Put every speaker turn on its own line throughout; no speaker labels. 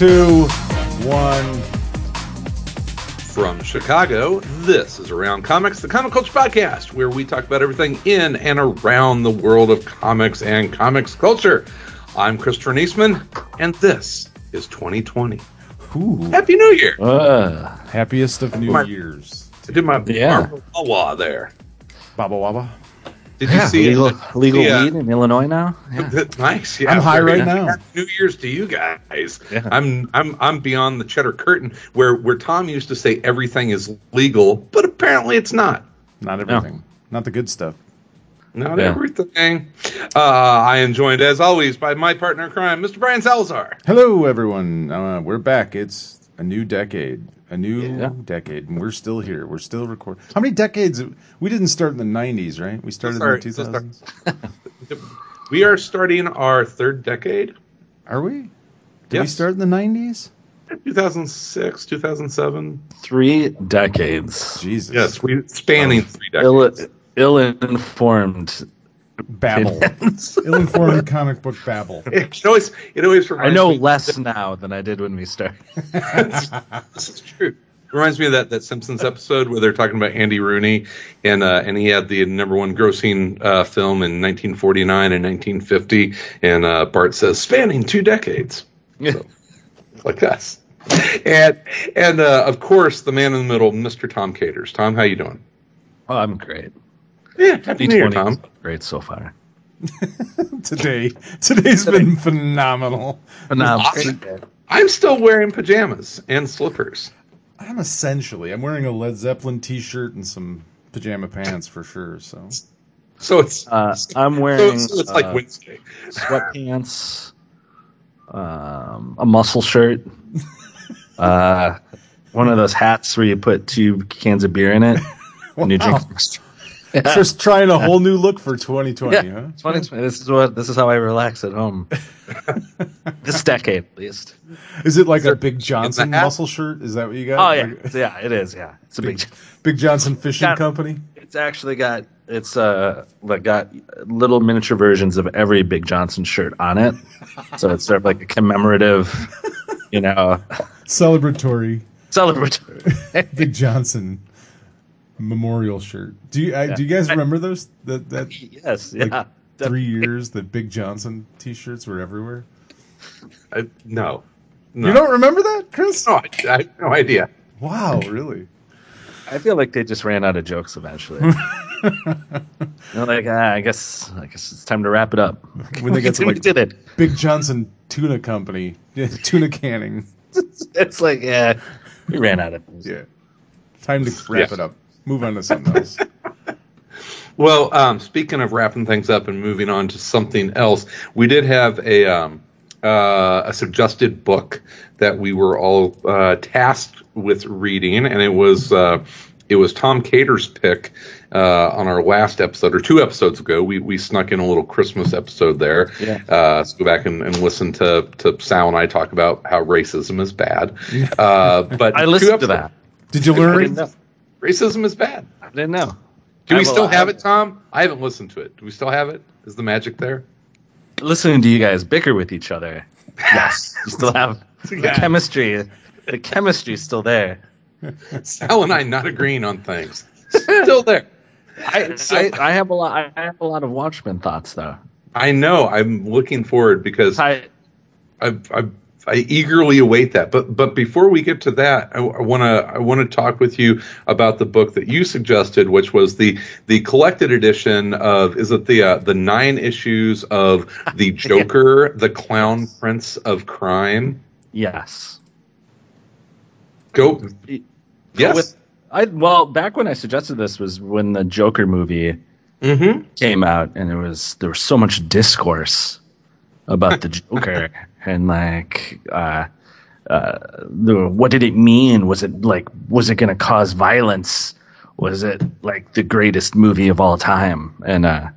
Two, one.
From Chicago, this is Around Comics, the comic culture podcast, where we talk about everything in and around the world of comics and comics culture. I'm Christopher Neseman, and this is 2020.
Ooh,
Happy New Year!
Uh,
happiest of New
My-
Years.
I did my
Yeah.
Barbara Wawa there.
Baba Waba.
Did you see
legal,
it?
legal
Yeah.
weed in Illinois now. Yeah.
nice. Yeah,
I'm high right now.
Happy New Year's to you guys.
Yeah.
I'm I'm I'm beyond the cheddar curtain where where Tom used to say everything is legal, but apparently it's not.
Not everything. Not the good stuff.
Not
Yeah.
everything. Uh, I am joined, as always, by my partner in crime, Mr. Brian Salazar.
Hello, everyone. Uh, we're back. It's a new decade. A new
Yeah.
decade, and we're still here. We're still recording. How many decades? We didn't start in the '90s, right? We started
Sorry,
in the
so sorry.
2000s.
We are starting our third decade,
Are we? Did we start in the '90s?
2006, 2007.
Three decades.
Jesus.
Yes, we spanning um, three
Ill,
decades.
ill-informed.
Babble.
opinions.
Ill-informed comic book babble.
It always, it always reminds.
I know
me.
less now than I did when we started.
this is true. It reminds me of that, that Simpsons episode where they're talking about Andy Rooney, and uh, and he had the number one grossing uh, film in 1949 and 1950, and uh, Bart says spanning two decades, So, like us. And and uh, of course the man in the middle, Mr. Tom Caters. Tom, how you doing?
Oh, I'm great.
Yeah, happy New Year,
2020
Tom.
Great so far.
Today, today's been phenomenal.
But now I'm
Awesome. I'm still wearing pajamas and slippers.
I'm essentially. I'm wearing a Led Zeppelin T-shirt and some pajama pants for sure. So
So it's
Uh, I'm wearing
so it's like
uh,
Wednesday.
sweatpants, um, a muscle shirt, uh, one of those hats where you put two cans of beer in it and you drink.
Just trying a whole new look for 2020,
Yeah,
huh?
it's funny. This is what this is how I relax at home. this decade, at least.
Is it like a Big Johnson muscle shirt? Is that what you got?
Oh yeah,
Like-
yeah, it is. Yeah, it's a big.
Big Johnson Fishing
Got-
Company.
It's actually got it's uh like got little miniature versions of every Big Johnson shirt on it, so it's sort of like a commemorative, you know,
Celebratory
celebratory.
Big Johnson memorial shirt. Do you uh, do you guys remember those that that
yes, yeah.
like three years that Big Johnson T-shirts were everywhere?
I, no, no.
You don't remember that, Chris?
No, I, I have no idea.
Wow, really?
I feel like they just ran out of jokes eventually. They're like, ah, I guess, I guess it's time to wrap it up.
When they get to
we
like
did it.
Big Johnson Tuna Company, yeah, tuna canning.
It's like, yeah, we ran out of.
Yeah, time to wrap
Yeah.
it up. Move on to something else.
Well, um, speaking of wrapping things up and moving on to something else, we did have a um, uh, a suggested book that we were all uh, tasked with reading, and it was uh, it was Tom Cater's pick uh, on our last episode or two episodes ago. We we snuck in a little Christmas episode there.
Yeah.
Uh, so go back and, and listen to to Sal and I talk about how racism is bad. Uh, but
I
two
listened to that.
Did you
I didn't
learn?
Racism is bad.
I didn't know.
Do we still have it, Tom? I haven't listened to it. Do we still have it? Is the magic there?
Listening to you guys bicker with each other. Yes, you still have the chemistry. The chemistry's still there.
Sal and I not agreeing on things. Still there.
I, I, I have a lot. I have a lot of Watchmen thoughts though.
I know. I'm looking forward because I,
I,
I, I eagerly await that. But but before we get to that, I want to I want to talk with you about the book that you suggested, which was the the collected edition of is it the uh, the nine issues of the Joker, the Clown Prince of Crime.
yes.
Go. Yes.
with- I well, back when I suggested this was when the Joker movie
mm-hmm.
came out, and there was there was so much discourse about the Joker and like uh, uh, the what did it mean? Was it like was it going to cause violence? Was it like the greatest movie of all time? And uh,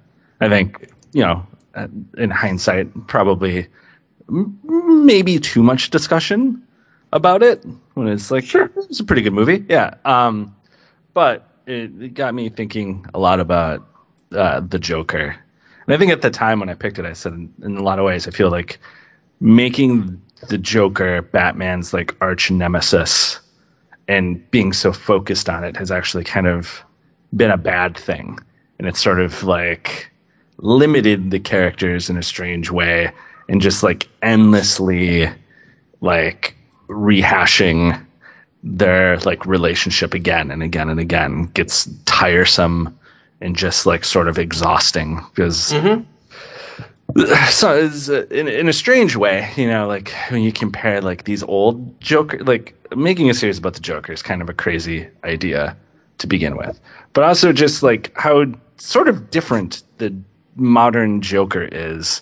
I think you know, uh, in hindsight, probably m- maybe too much discussion about it when it's like sure it's a pretty good movie yeah um but it, it got me thinking a lot about uh, the joker and i think at the time when i picked it i said in, in a lot of ways i feel like making the joker batman's like arch nemesis and being so focused on it has actually kind of been a bad thing. And it's sort of like limited the characters in a strange way and just like endlessly like rehashing their like relationship again and again and again. Gets tiresome and just like sort of exhausting because mm-hmm. So it's, uh, in, in a strange way you know like when you compare like these old joker like making a series about the joker is kind of a crazy idea to begin with but also just like how sort of different the modern joker is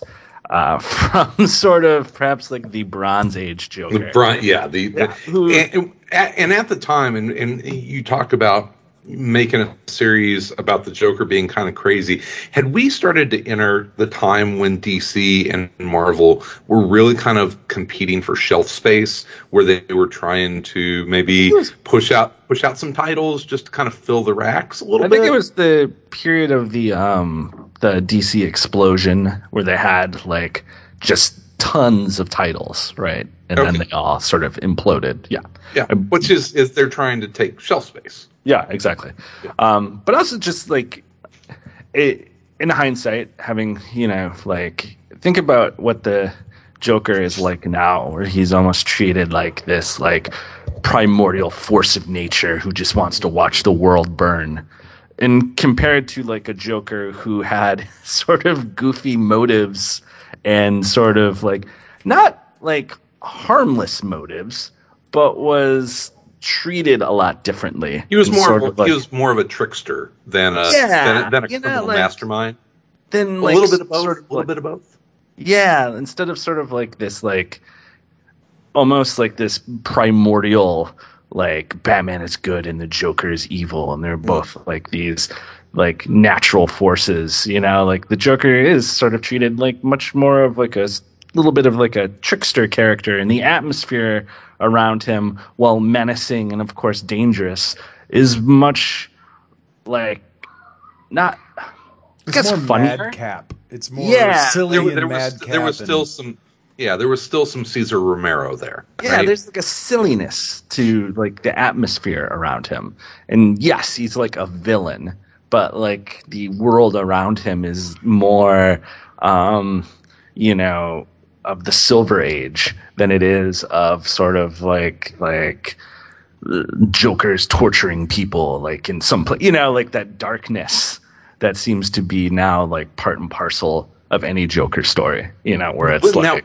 uh, from sort of perhaps like the Bronze Age Joker.
The Bron- yeah, the, the
Yeah,
and, and, and at the time, and, and you talk about making a series about the Joker being kind of crazy. Had we started to enter the time when DC and Marvel were really kind of competing for shelf space, where they were trying to maybe push out push out some titles just to kind of fill the racks a little
I
bit?
I think it was the period of the um the DC explosion where they had like just tons of titles, right? And then they all sort of imploded. Yeah.
yeah, which is is they're trying to take shelf space.
Yeah, exactly. Um, but also just like it, in hindsight, having you know, like think about what the Joker is like now, where he's almost treated like this like primordial force of nature who just wants to watch the world burn. And compared to like a Joker who had sort of goofy motives and sort of like not like harmless motives, but was treated a lot differently.
He was more of,
of like-
he was more of a trickster than a
Yeah,
than, than a
you know,
criminal
like-
mastermind.
then
A
like
little bit of both.
sort
a little bit of both.
Yeah, instead of sort of like this like almost like this primordial like Batman is good and the Joker is evil and they're both mm. like these like natural forces, you know, like the Joker is sort of treated like much more of like a little bit of like a trickster character and the atmosphere around him while menacing and of course dangerous is much like not I
It's
guess
more
funnier.
madcap. It's more
Yeah.
silly
There,
and
there was
madcap.
there was
and-
still some yeah there was still some Cesar Romero there.
Yeah,
right?
there's like a silliness to like the atmosphere around him. And yes, he's like a villain, but like the world around him is more um you know of the silver age than it is of sort of like like jokers torturing people like in some place you know like that darkness that seems to be now like part and parcel of any joker story you know where it's
But now-
like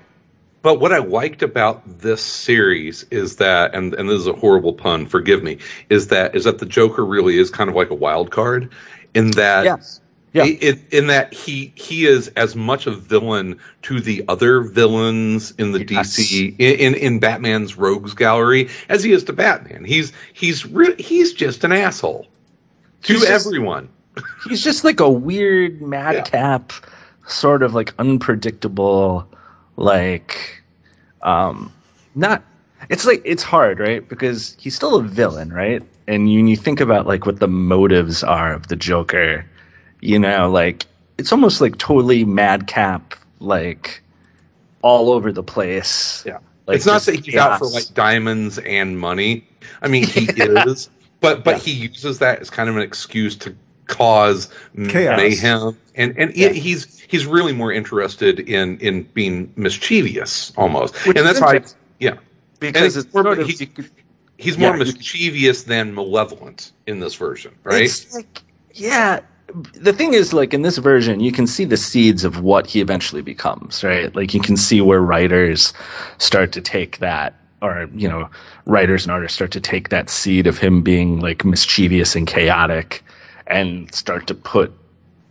But what I liked about this series is that, and, and this is a horrible pun, forgive me, is that is that the Joker really is kind of like a wild card, in that
Yes. Yeah.
it, in that he he is as much a villain to the other villains in the
Yes.
DC in, in in Batman's rogues gallery as he is to Batman. He's he's re- he's just an asshole to
He's just-
everyone.
he's just like a weird madcap sort of like unpredictable like um not it's like it's hard right because he's still a villain right and you, when you think about like what the motives are of the joker you know like it's almost like totally madcap like all over the place
Yeah.
like
it's not
just
that he's out for like diamonds and money. I mean, he is, but but he uses that as kind of an excuse to cause
Chaos.
mayhem, and and he- he's he's really more interested in in being mischievous almost,
Which
and that's how I,
interesting.
yeah,
because
and
it's
more-
sort of,
he's- he's more
Yeah, you-
mischievous than malevolent in this version, right?
It's like, yeah. The thing is, like in this version, you can see the seeds of what he eventually becomes, right? Like you can see where writers start to take that or you know, writers and artists start to take that seed of him being like mischievous and chaotic, and start to put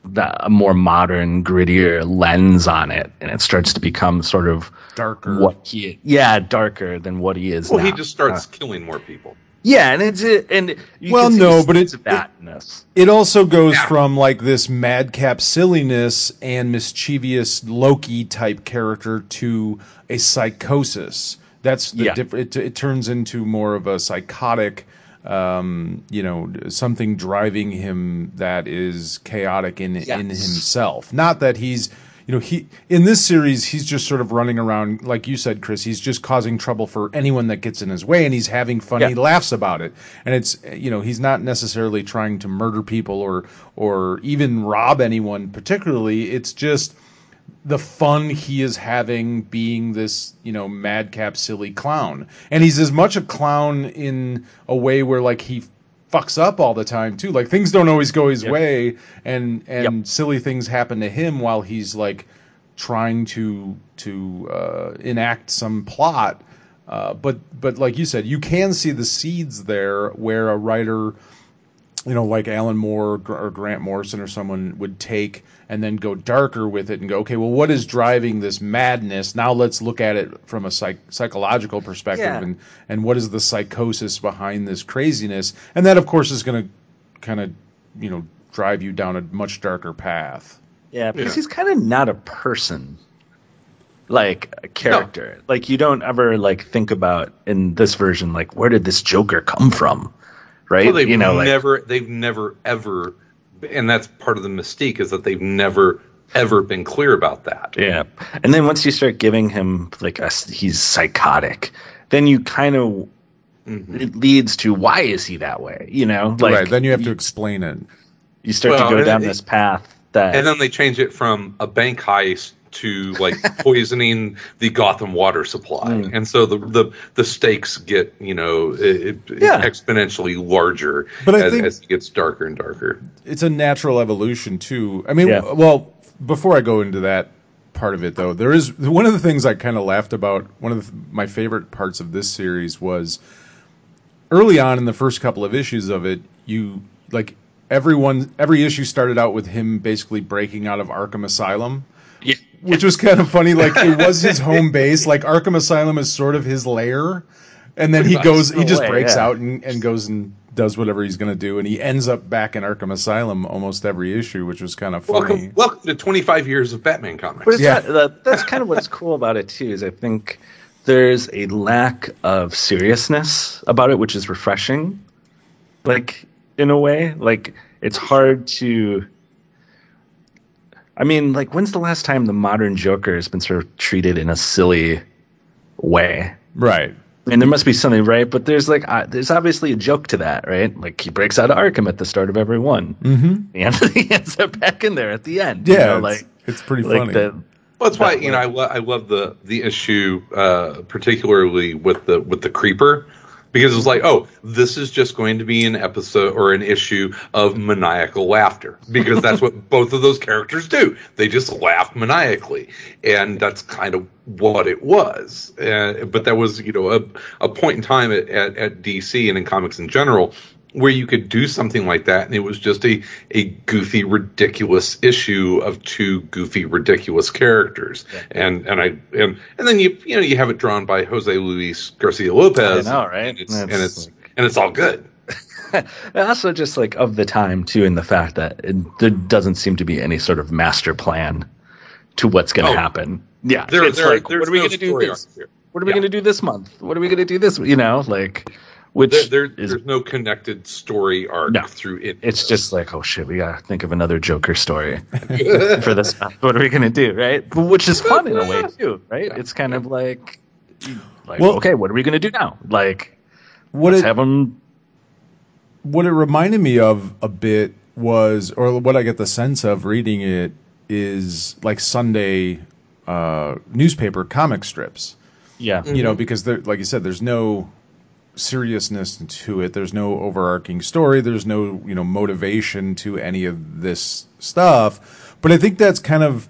that a more modern, grittier lens on it, and it starts to become sort of
Darker.
what he, yeah, darker than what he is.
Well, he just starts
Uh,
killing more people.
Yeah, and it's and you
Well, no, but
seeds
it-
that in this.
It also goes
Yeah.
from like this madcap silliness and mischievous Loki type character to a psychosis. That's the
Yeah.
diff- it, it turns into more of a psychotic, um, you know, something driving him that is chaotic in in himself. Not that he's you know he in this series he's just sort of running around like you said chris he's just causing trouble for anyone that gets in his way and he's having fun
Yeah.
he laughs about it. And it's you know he's not necessarily trying to murder people or or even rob anyone particularly. It's just the fun he is having being this you know madcap silly clown. And he's as much a clown in a way where like he fucks up all the time too. Like things don't always go his way and and
Yep.
silly things happen to him while he's like trying to to uh, enact some plot. Uh, but but like you said you can see the seeds there where a writer you know, like Alan Moore or Grant Morrison or someone would take and then go darker with it and go, okay, well, what is driving this madness? Now let's look at it from a psych- psychological perspective
Yeah.
and, and what is the psychosis behind this craziness? And that, of course, is going to kind of, you know, drive you down a much darker path.
Yeah, because
Yeah.
he's kind of not a person, like a character. Like you don't ever like think about in this version, like where did this Joker come from, right?
Well, they've
you know, like
never, they've never ever, and that's part of the mystique is that they've never ever been clear about that.
yeah. And then once you start giving him like a, he's psychotic, then you kind of
Mm-hmm.
it leads to why is he that way? You know, like
right. Then you have to explain it.
you start
Well,
to go down
it-
this path that
And then they change it from a bank heist to like poisoning the Gotham water supply,
Mm.
and so the the the stakes get you know it, it-
Yeah.
exponentially larger
But I
as,
think-
as it gets darker and darker.
it's a natural evolution too. I mean,
Yeah.
well, before I go into that part of it though, there is one of the things I kind of laughed about. One of the, my favorite parts of this series was early on in the first couple of issues of it. You like everyone, every issue started out with him basically breaking out of Arkham Asylum.
Yeah.
Which was kind of funny. Like it was his home base. Like Arkham Asylum is sort of his lair, and then he goes, he just breaks
yeah.
out and, and goes and does whatever he's going to do, and he ends up back in Arkham Asylum almost every issue, which was kind of funny.
Welcome, welcome to 25 years of Batman comics.
But it's
Yeah.
not, that, that's kind of what's cool about it too. Is I think there's a lack of seriousness about it, which is refreshing. Like in a way, like it's hard to. I mean, like when's the last time the modern Joker has been sort of treated in a silly way?
right.
I mean, there must be something right, but there's like uh, there's obviously a joke to that, right? Like he breaks out of Arkham at the start of every one, mm-hmm. and he ends up back in there at the end. you
Yeah,
know,
it's,
like
it's pretty
like
funny.
the
Well, that's why you know I, lo- I love the the issue, uh, particularly with the with the creeper, because it's like, oh, this is just going to be an episode or an issue of maniacal laughter, because that's what both of those characters do. They just laugh maniacally, and that's kind of what it was. Uh, but that was you know a a point in time at, at, at DC and in comics in general where you could do something like that and it was just a, a goofy ridiculous issue of two goofy ridiculous characters and and i and and then you you know you have it drawn by jose luis garcia lopez
I know, right?
and it's and it's,
like-
and it's all good
also just like of the time too, in the fact that it, there doesn't seem to be any sort of master plan to what's going to
Oh.
happen. Yeah,
there,
it's
there,
like, what are we
no
going to do this? What are we
Yeah.
going to do this month? What are we going to do this? You know, like which
there, there,
is
there's no connected story arc
No.
through it
it's just like oh shit, we got to think of another Joker story for this. What are we going to do? Right, But which is fun in a way too. Right, it's kind of like like
Well-
okay, what are we going to do now? Like
what
let's
it,
have them.
what it reminded me of a bit was, or what I get the sense of reading it is like Sunday uh, newspaper comic strips.
Yeah,
You know, because there, like you said, there's no seriousness to it. There's no overarching story. There's no you know motivation to any of this stuff. But I think that's kind of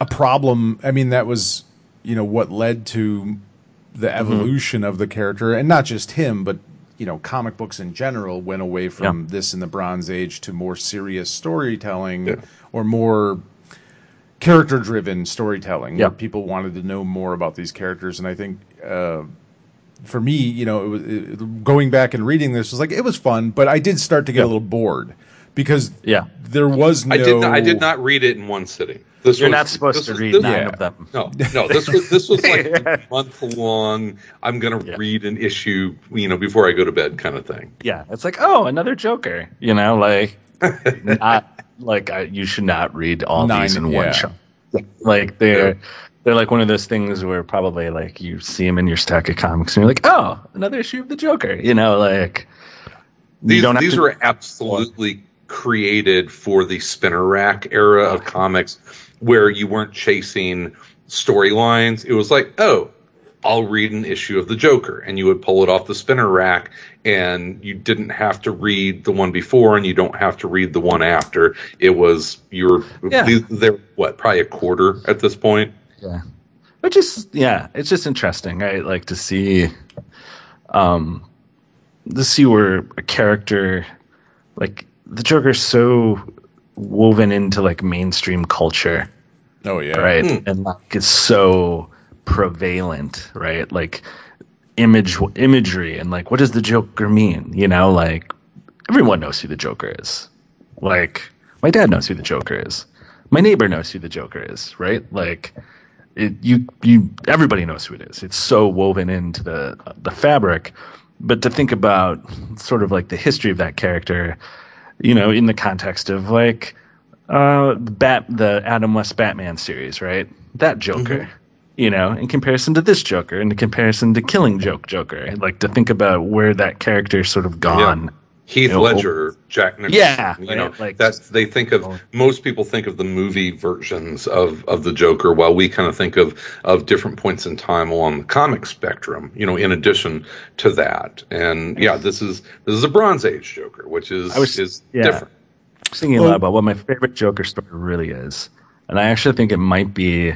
a problem. I mean, that was you know what led to the evolution of the character, and not just him, but you know, comic books in general went away from
Yeah.
this in the Bronze Age to more serious storytelling
Yeah.
or more character driven storytelling
Yeah.
where people wanted to know more about these characters and i think uh, for me you know it was it, going back and reading this was like it was fun but i did start to get a little bored because
Yeah.
there was no
I did not, I did not read it in one sitting. This
You're
was-
not supposed to
was-
read
this-
nine
Yeah.
of them.
No, no. This was this was like
Yeah.
a month long. I'm gonna
Yeah.
read an issue, you know, before I go to bed, kind of thing.
Yeah, it's like, oh, another Joker. You know, like, not like I, you should not read all
Nine,
these in
yeah.
one shot. Like they're they're like one of those things where probably like you see them in your stack of comics and you're like, oh, another issue of the Joker. You know, like
These
don't
these
to-
were absolutely created for the spinner rack era of comics, where you weren't chasing storylines. It was like, oh, I'll read an issue of the Joker, and you would pull it off the spinner rack, and you didn't have to read the one before, and you don't have to read the one after. It was you're
Yeah.
they're what probably a quarter at this point.
Yeah. But just yeah, it's just interesting, right? Like to see um to see where a character like the Joker's so woven into like mainstream culture,
oh yeah
right? And like it's so prevalent, right? Like image imagery and like what does the Joker mean? You know, like everyone knows who the Joker is. Like my dad knows who the Joker is. My neighbor knows who the Joker is, right? Like it, you you everybody knows who it is. It's so woven into the the fabric. But to think about sort of like the history of that character, you know, in the context of like uh Bat the Adam West Batman series, right? That Joker. You know, in comparison to this Joker, in comparison to Killing Joke Joker, like to think about where that character's sort of gone.
Heath
You know,
Ledger, oh, Jack Nicholson.
Yeah,
you
right,
know
like-
that's they think
Oh.
of most people think of the movie versions of of the Joker, while we kind of think of of different points in time along the comic spectrum. You know, in addition to that, and yeah, this is this is a Bronze Age Joker, which is
I was-
is
yeah.
different.
I was thinking a lot about what my favorite Joker story really is, and I actually think it might be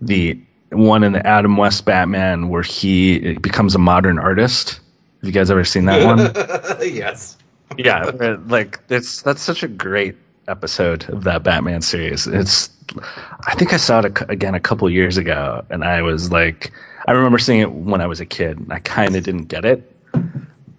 the one in the Adam West Batman where he becomes a modern artist. Have you guys ever seen that one?
yes.
yeah, like it's that's such a great episode of that Batman series. It's I think I saw it a again a couple years ago, and I was like, I remember seeing it when I was a kid. And I kind of didn't get it,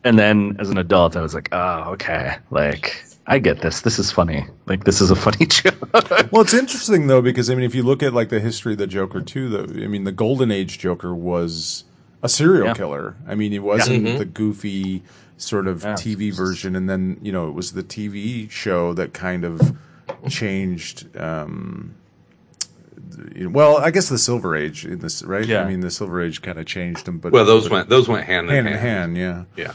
and then as an adult, I was like, oh, okay, like I get this. This is funny. Like this is a funny joke.
Well, it's interesting though because I mean, if you look at like the history of the Joker too, the I mean, the Golden Age Joker was a serial
Yeah.
killer. I mean, it wasn't
Mhm.
the goofy sort of
Yeah.
TV version, and then you know it was the TV show that kind of changed. Um, well, I guess the Silver Age in this, right?
Yeah.
I mean, the Silver Age kind of changed them, but
Well, those
but
went those went hand in
hand
hand.
hand, yeah.
Yeah.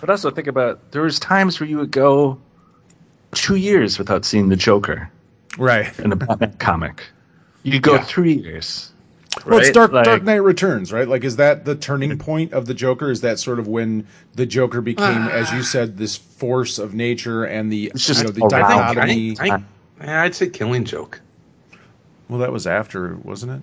but also think about there was times where you would go two years without seeing the Joker
Right.
in a Batman comic. You go
Yeah.
three years.
Well, it's? Dark
Like-
Dark Knight Returns, right? Like, is that the turning point of the Joker? Is that sort of when the Joker became, as you said, this force of nature and the
It's just
you know the dichotomy?
I, I, yeah, I'd say Killing Joke.
well, that was after, wasn't it?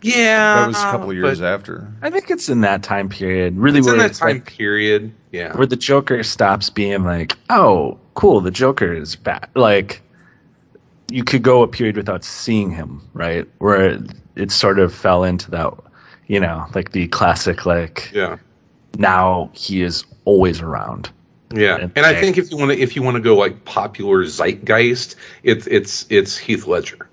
Yeah,
That was a couple of years after.
I think it's in that time period, really,
It's
where
in that
it's
time
like
period. Yeah.
where the Joker stops being like, "Oh, cool, the Joker is bad." Like, you could go a period without seeing him, right? Where it, it sort of fell into that, you know, like the classic, like
yeah.
now he is always around.
Yeah,
And
and I
they-
think if you want to, if you want to go like popular zeitgeist, it's it's it's Heath Ledger.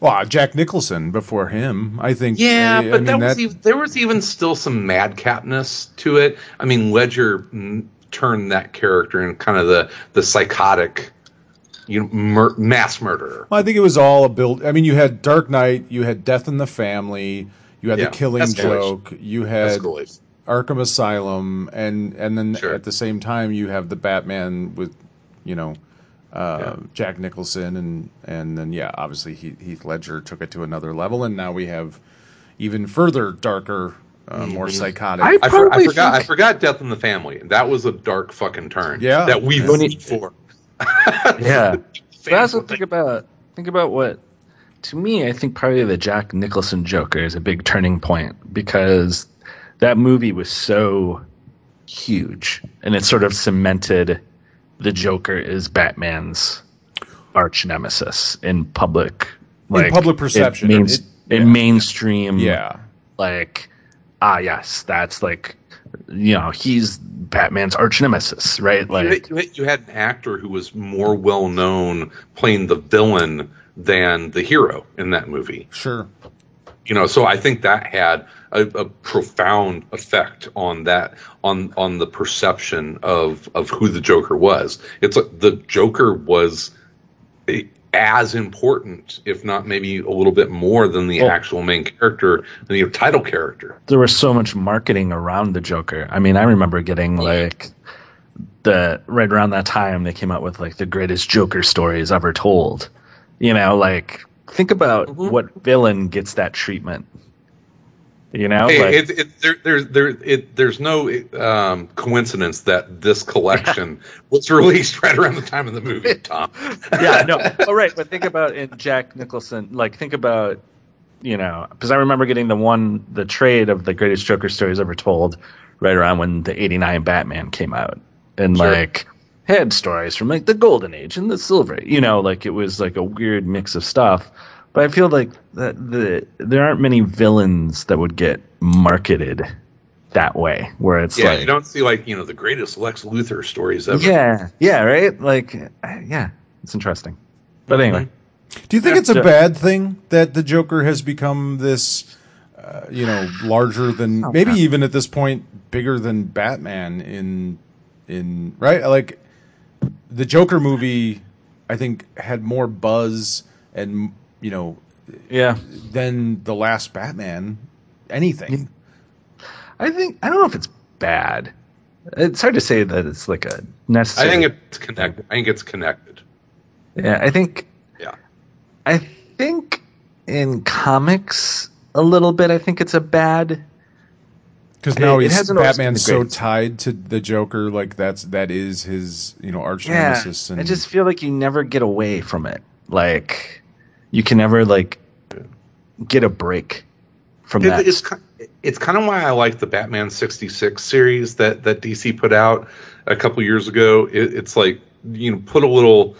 Well, Jack Nicholson before him, I think.
Yeah,
I- I
but
mean,
that was even, there was even still some madcapness to it. I mean, Ledger turned that character in kind of the the psychotic, you know, mur- mass murderer.
Well, I think it was all a build. I mean, you had Dark Knight, you had Death in the Family, you had
Yeah,
the Killing
escalation.
Joke, you had
Escalation.
Arkham Asylum, and and then
Sure.
at the same time you have the Batman with, you know, uh,
Yeah.
Jack Nicholson, and and then yeah, obviously Heath, Heath Ledger took it to another level, and now we have even further darker, uh, more psychotic.
I-
I, for, I
Probably
forgot. I forgot Death in the Family. That was a dark fucking turn.
Yeah.
that we've
When
seen before.
Yeah. But also think about think about what to me, I think probably the Jack Nicholson Joker is a big turning point because that movie was so huge and it sort of cemented the Joker is Batman's arch nemesis in public
In public perception,
in, mains-
it-
in
yeah.
mainstream
Yeah.
like ah yes that's like you know he's batman's arch nemesis right like
you had, you had an actor who was more well known playing the villain than the hero in that movie.
Sure.
You know, so I think that had a, a profound effect on that on on the perception of of who the Joker was. It's like the Joker was a- as important, if not maybe a little bit more than the
Well-
actual main character, the you know, title character.
there was so much marketing around the joker. I mean i remember getting like the right around that time they came out with like the greatest joker stories ever told. You know like think about
Mhm.
what villain gets that treatment you know
Hey,
like,
it, it, there, there, there, it, there's no um, coincidence that this collection was released right around the time of the movie, Tom.
yeah, no. All right, but think about in Jack Nicholson. Like, think about you know, because I remember getting the one, the trade of the greatest Joker stories ever told, right around when the '89 Batman came out, and
Sure.
like had stories from like the Golden Age and the Silver. You know, like it was like a weird mix of stuff. But I feel like that the there aren't many villains that would get marketed that way, where it's
Yeah,
like
you don't see like you know the greatest Lex Luthor stories ever.
yeah, yeah, right. Like, yeah, it's interesting. But anyway.
Do you think
Yeah.
it's a
Yeah.
bad thing that the Joker has become this, uh, you know, larger than
Oh,
maybe
man.
even at this point bigger than Batman in in right? Like the Joker movie, I think had more buzz and you know
Yeah.
than the last Batman. Anything?
I think I don't know if it's bad. It's hard to say that it's like a necessary.
I think it's connected. I think it's connected.
yeah, I think
Yeah.
I think in comics a little bit. I think it's a bad.
Because now
It- it
he's
hasn't always been
Batman's so
greatest.
tied to the Joker, like that's that is his you know arch
Yeah,
nemesis. And
I just feel like you never get away from it. Like you can never like get a break from
It-
that.
it's it's kind of why I like the Batman '66 series that that DC put out a couple years ago. It, it's like you know put a little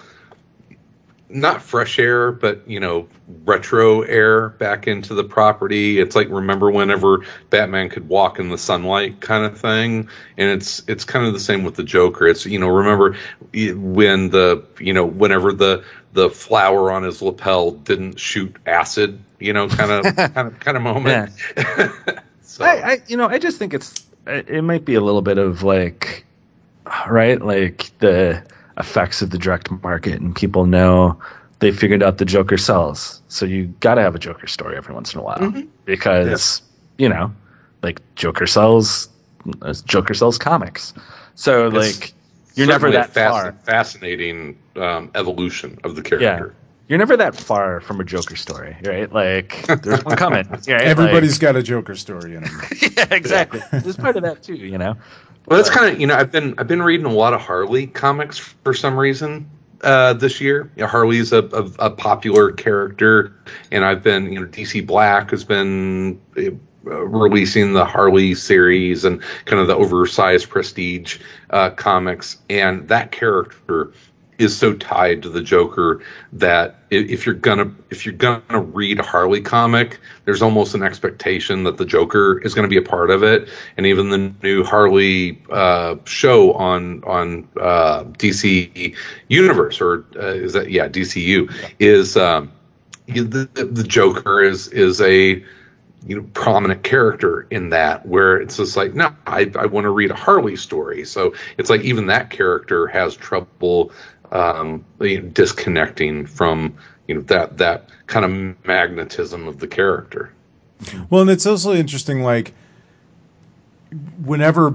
not fresh air, but you know retro air back into the property. It's like remember whenever Batman could walk in the sunlight kind of thing, and it's it's kind of the same with the Joker. It's you know remember when the you know whenever the the flower on his lapel didn't shoot acid, you know, kind of kind of kind of moment. so,
I, I you know I just think it's it it might be a little bit of like right like the effects of the direct market and people know they figured out the Joker sells so you got to have a Joker story every once in a while
Mhm.
because you know like Joker sells uh, Joker sells comics so
It's
like you're never
certainly a
that
fasc-
far
fascinating um, evolution of the character. Yeah.
you're never that far from a Joker story right like there's one coming right?
everybody's
Like-
got a Joker story in him.
yeah exactly there's part of that too you know
Well, that's kind of you know I've been I've been reading a lot of Harley comics for some reason uh, this year. You know, Harley's a, a, a popular character, and I've been you know DC Black has been uh, releasing the Harley series and kind of the oversized prestige uh, comics, and that character is so tied to the Joker that if you're gonna if you're gonna read a Harley comic, there's almost an expectation that the Joker is going to be a part of it, and even the new Harley uh, show on on uh, DC Universe or uh, is that yeah DCU is um, the the Joker is is a you know prominent character in that where it's just like no I, I want to read a Harley story. So it's like even that character has trouble um, you know, disconnecting from you know that that kind of magnetism of the character
Well, and it's also interesting, like whenever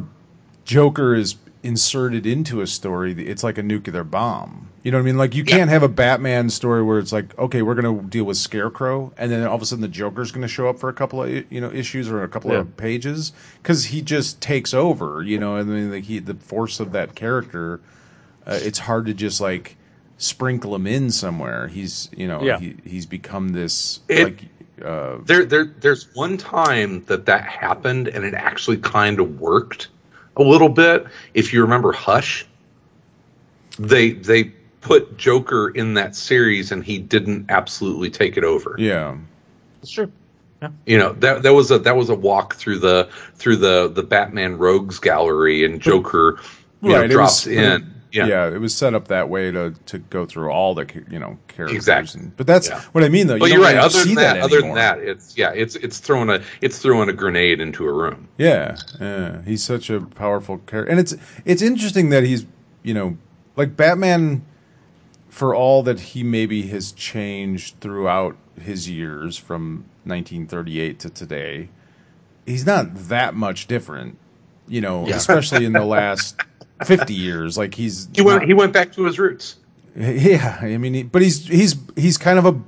Joker is inserted into a story, it's like a nuclear bomb. You know what I mean? Like you can't have a Batman story where it's like, okay, we're going to deal with Scarecrow, and then all of a sudden the Joker's going to show up for a couple of you know issues or a couple
Yeah.
of pages because he just takes over. You know, I mean, like he the force of that character. Uh, it's hard to just like sprinkle him in somewhere. He's you know
Yeah.
he, he's become this
It-
like uh,
There, there, there's one time that that happened, and it actually kind of worked a little bit. If you remember Hush, they they put Joker in that series, and he didn't absolutely take it over.
yeah
It's true. Yeah.
You know that that was a that was a walk through the through the the Batman Rogues gallery, and Joker you know,
Right, it
drops
was-
in.
Yeah.
Yeah.
it was set up that way to to go through all the you know characters.
Exactly.
And, but that's
Yeah.
what I mean though.
But
you
you're right. Other than that, other than that, it's yeah, it's it's throwing a it's throwing a grenade into a room.
Yeah, yeah, he's such a powerful character, and it's it's interesting that he's you know like Batman, for all that he maybe has changed throughout his years from 1938 to today, he's not that much different, you know,
Yeah.
especially in the last 50 years. Like he's
He went
not-
he went back to his roots.
yeah, I mean, he, but he's he's he's kind of a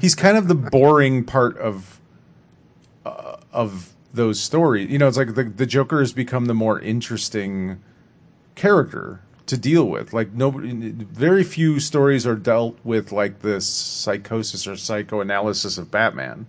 he's kind of the boring part of uh, of those stories. You know, it's like the the Joker has become the more interesting character to deal with. Like nobody, very few stories are dealt with like this psychosis or psychoanalysis of Batman.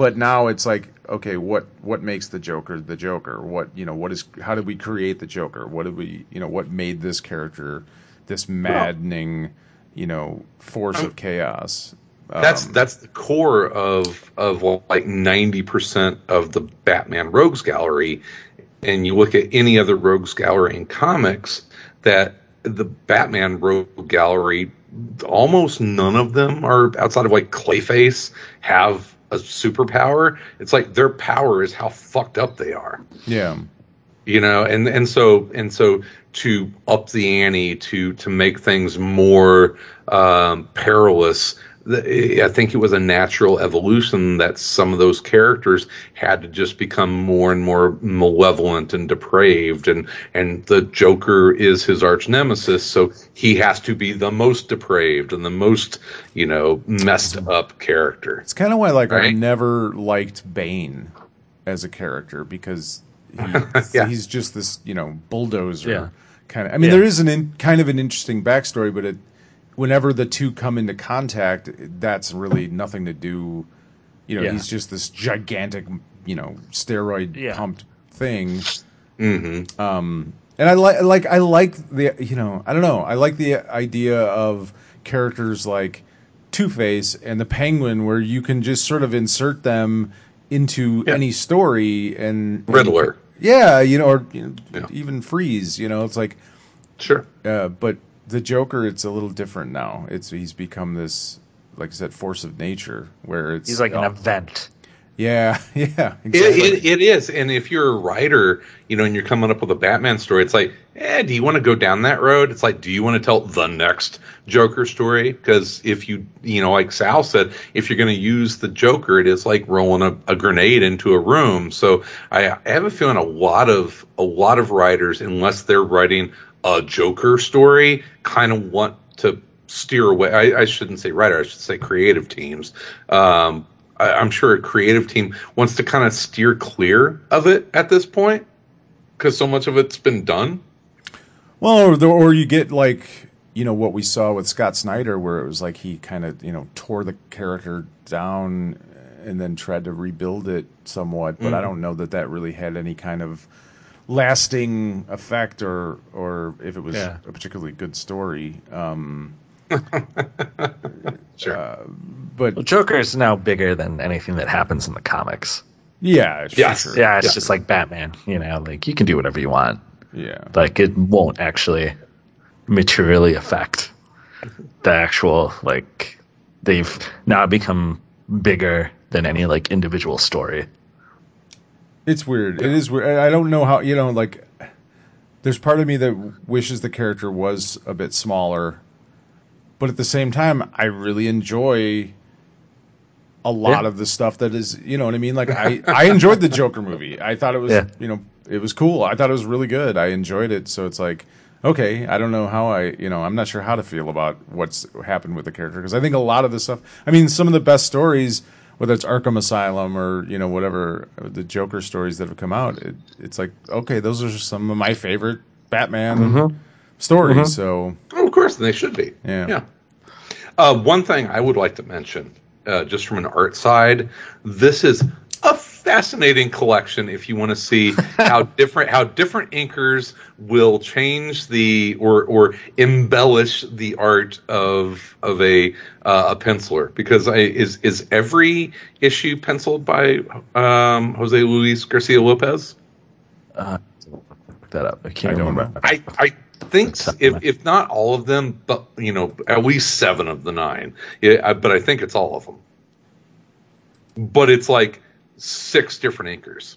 But now it's like, okay, what what makes the Joker the Joker? What you know, what is how did we create the Joker? What did we you know, what made this character this maddening, you know, force of chaos?
That's
Um,
that's the core of of like ninety percent of the Batman Rogues Gallery, and you look at any other Rogues Gallery in comics, that the Batman Rogue Gallery, almost none of them are outside of like Clayface have a superpower. It's like their power is how fucked up they are
yeah.
you know and and so and so to up the ante to to make things more um perilous I think it was a natural evolution that some of those characters had to just become more and more malevolent and depraved and and the Joker is his arch nemesis so he has to be the most depraved and the most you know messed up character
It's kind of why like I never liked Bane as a character because he,
Yeah.
he's just this you know bulldozer
Yeah.
kind of. I mean,
Yeah.
there is an in, kind of an interesting backstory, but it whenever the two come into contact, that's really nothing to do. You know,
Yeah.
he's just this gigantic you know steroid
Yeah.
pumped thing.
hmm
and I like like I like the you know I don't know I like the idea of characters like Two Face and the Penguin where you can just sort of insert them into
Yeah.
any story and
Riddler.
yeah you know or you know,
Yeah.
even Freeze you know it's like
sure
uh, but the Joker it's a little different now it's he's become this like I said force of nature where it's
He's like an
oh,
event.
yeah yeah
It, it, it is, and if you're a writer, you know, and you're coming up with a Batman story, it's like, eh, do you want to go down that road? It's like, do you want to tell the next Joker story? Because if you, you know, like Sal said, if you're going to use the Joker, it is like rolling a, a grenade into a room. So I, I have a feeling a lot of a lot of writers, unless they're writing a Joker story, kind of want to steer away. I, I shouldn't say writer, I should say creative teams. Um, I, I'm sure a creative team wants to kind of steer clear of it at this point because so much of it's been done.
Well, or, the, or you get like you know what we saw with Scott Snyder, where it was like he kind of you know tore the character down and then tried to rebuild it somewhat. But
Mm-hmm.
I don't know that that really had any kind of lasting effect, or or if it was
Yeah.
a particularly good story. Um,
Sure.
but
Well, Joker is now bigger than anything that happens in the comics.
yeah, for
Yes.
sure.
Yeah, it's
Yeah.
just like Batman. You know, like you can do whatever you want.
yeah.
Like it won't actually materially affect the actual like they've now become bigger than any like individual story.
It's weird. It is weird. I I don't know how you know. Like, there's part of me that wishes the character was a bit smaller, but at the same time, I really enjoy a lot
Yeah.
of the stuff that is. You know what I mean? Like, I I enjoyed the Joker movie. I thought it was
Yeah.
you know it was cool. I thought it was really good. I enjoyed it. So it's like. Okay, I don't know how I, you know, I'm not sure how to feel about what's happened with the character because I think a lot of the stuff. I mean, some of the best stories, whether it's Arkham Asylum or you know whatever the Joker stories that have come out, it, it's like okay, those are some of my favorite Batman stories. So
Oh, of course. course, and they should be.
Yeah.
Yeah. Uh, one thing I would like to mention, uh, just from an art side, this is a fascinating collection. If you want to see how different how different inkers will change the or or embellish the art of of a uh, a penciler, because I, is is every issue penciled by um, Jose Luis Garcia Lopez?
Uh, look that up. I can't
I don't
remember.
I, I think if, if not all of them, but you know, at least seven of the nine. Yeah, I, but I think it's all of them. But it's like six different inkers.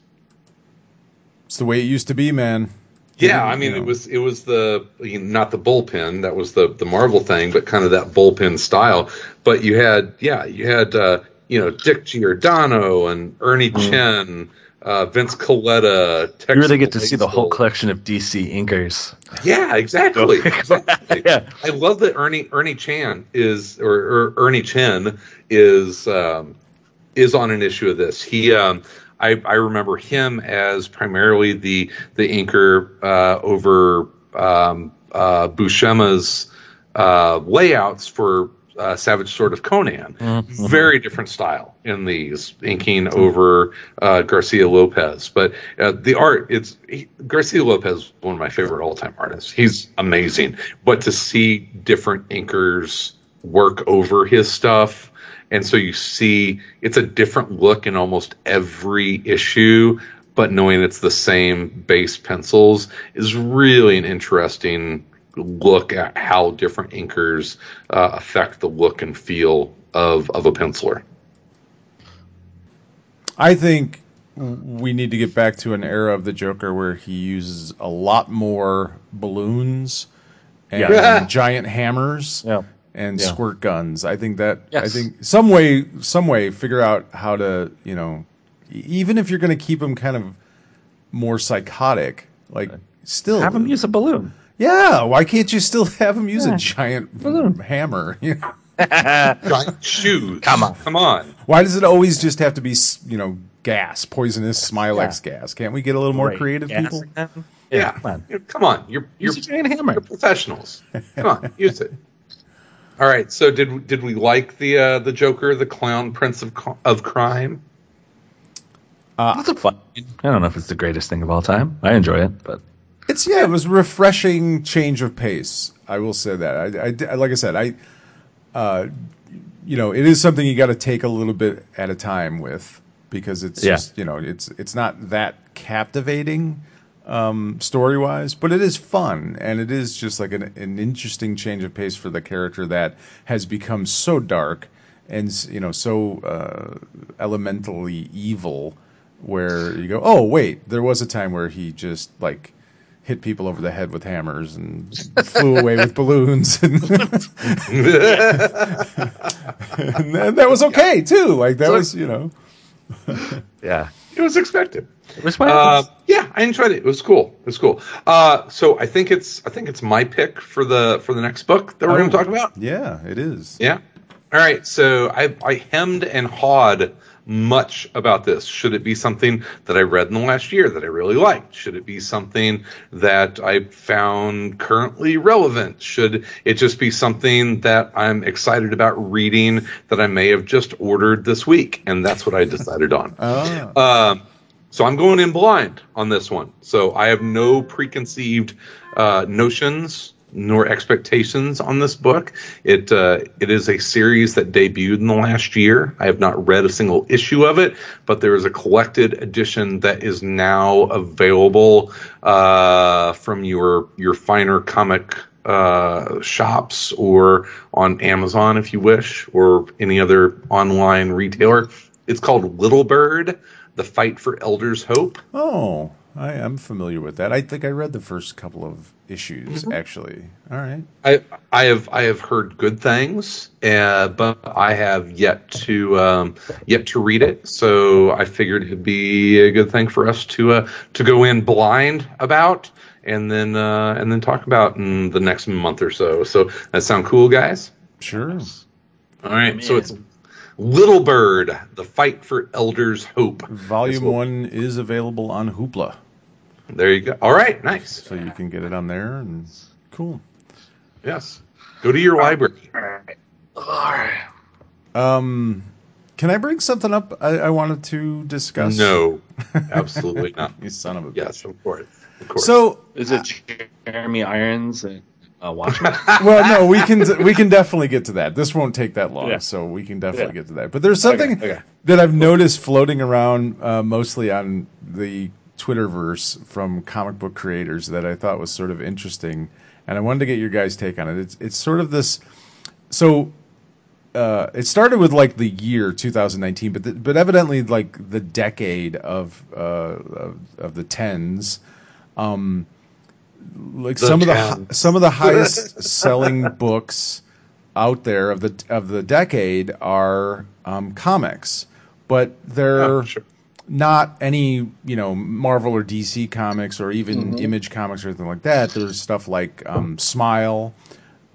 It's the way it used to be, man.
Yeah, I mean,
know.
it was it was the you know, not the bullpen that was the the Marvel thing, but kind of that bullpen style. But you had yeah, you had uh, you know Dick Giordano and Ernie Chen, uh, Vince Colletta. Tex
You really get to see the whole collection of DC inkers.
Yeah, exactly. exactly.
Yeah.
I love that Ernie Ernie Chan is or, or Ernie Chen is um, is on an issue of this. He um, I, I remember him as primarily the the anchor uh, over um, uh, Buscema's uh, layouts for uh, Savage Sword of Conan. Very different style in these inking over uh, Garcia Lopez, but uh, the art it's he, Garcia Lopez one of my favorite all time artists. He's amazing, but to see different inkers work over his stuff. And so you see it's a different look in almost every issue, but knowing it's the same base pencils is really an interesting look at how different inkers uh, affect the look and feel of, of a penciler.
I think we need to get back to an era of the Joker where he uses a lot more balloons and
Yeah.
giant hammers
Yeah.
And
Yeah.
squirt guns. I think that I think some way some way figure out how to, you know, even if you're going to keep them kind of more psychotic, like still
Have them use a balloon.
Yeah, why can't you still have them use
Yeah.
a giant
Balloon.
hammer? You know?
Giant shoes.
Come on.
Come on.
Why does it always just have to be, you know, gas, poisonous Smilex gas? Can't we get a little more
Right.
creative,
Gas
people?
again?
Yeah.
Come on.
Come on. You're, you're,
Use a giant
you're professionals. Come on. Use it. All right. So did did we like the uh, the Joker, the clown prince of of crime?
That's a fun. I don't know if it's the greatest thing of all time. I enjoy it, but
It's yeah, it was a refreshing change of pace. I will say that. I, I like I said, I, uh, you know, it is something you got to take a little bit at a time with because it's
Yeah.
just you know it's it's not that captivating um, story wise, but it is fun and it is just like an, an interesting change of pace for the character that has become so dark and you know so uh, elementally evil. Where you go, oh wait, there was a time where he just like hit people over the head with hammers and flew away with balloons and, and that that was okay too like that was you know
yeah,
It was expected.
It was fun.
Uh, yeah, I enjoyed it. It was cool. It was cool. Uh, so I think it's I think it's my pick for the for the next book that we're going to talk about.
yeah it is
Yeah. All right. So I, I hemmed and hawed much about this. Should it be something that I read in the last year that I really liked? Should it be something that I found currently relevant? Should it just be something that I'm excited about reading that I may have just ordered this week? And that's what I decided on. Um, so I'm going in blind on this one. So I have no preconceived uh, notions nor expectations on this book. It uh, it is a series that debuted in the last year. I have not read a single issue of it, but there is a collected edition that is now available uh, from your your finer comic uh, shops or on Amazon if you wish, or any other online retailer. It's called Little Bird: The Fight for Elders' Hope.
oh i am familiar with that i think i read the first couple of issues actually all right
I I have I have heard good things, uh, but I have yet to um, yet to read it. So I figured it'd be a good thing for us to uh, to go in blind about, and then uh, and then talk about in the next month or so. So that sound cool, guys?
sure
All right. So it's Little Bird: The Fight for Elders' Hope.
volume
what-
one is available on hoopla
There you go. All right. Nice.
so you can get it on there and cool
Yes. Go to your library.
All right. All right.
Um, can I bring something up I, I wanted to discuss?
No, absolutely not.
You son of a
Yes, of course. Of course.
So,
Is it Jeremy Irons and uh, Watchmen?
well, no, we can we can definitely get to that. This won't take that long,
Yeah.
so we can definitely
Yeah.
get to that. But there's something
Okay, okay.
that I've noticed floating around, uh, mostly on the Twitterverse from comic book creators that I thought was sort of interesting, and I wanted to get your guys' take on it. It's it's sort of this. So uh, it started with like the year 2019, but the, but evidently like the decade of uh, of, of the tens. Um, like
The
some of the some of the highest selling books out there of the of the decade are um, comics, but they're
Oh, sure.
not any you know Marvel or DC comics or even Image comics or anything like that. There's stuff like um, Smile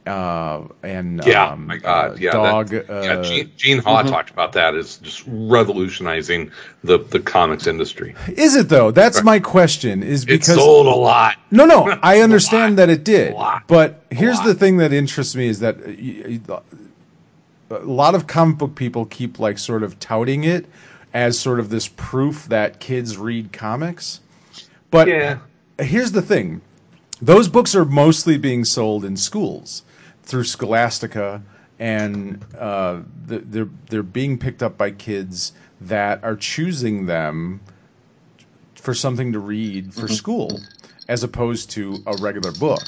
uh, and
Yeah,
um,
my God,
uh,
yeah,
Dog.
That,
uh,
yeah, Gene, Gene Ha talked about that as just revolutionizing the the comics industry.
is it though? That's my question. Is because It
sold a lot.
No, no, I understand that it did. But here's the thing that interests me is that uh, a lot of comic book people keep like sort of touting it as sort of this proof that kids read comics. But
Yeah.
here's the thing. Those books are mostly being sold in schools through Scholastica and uh, they're they're being picked up by kids that are choosing them for something to read for school as opposed to a regular book.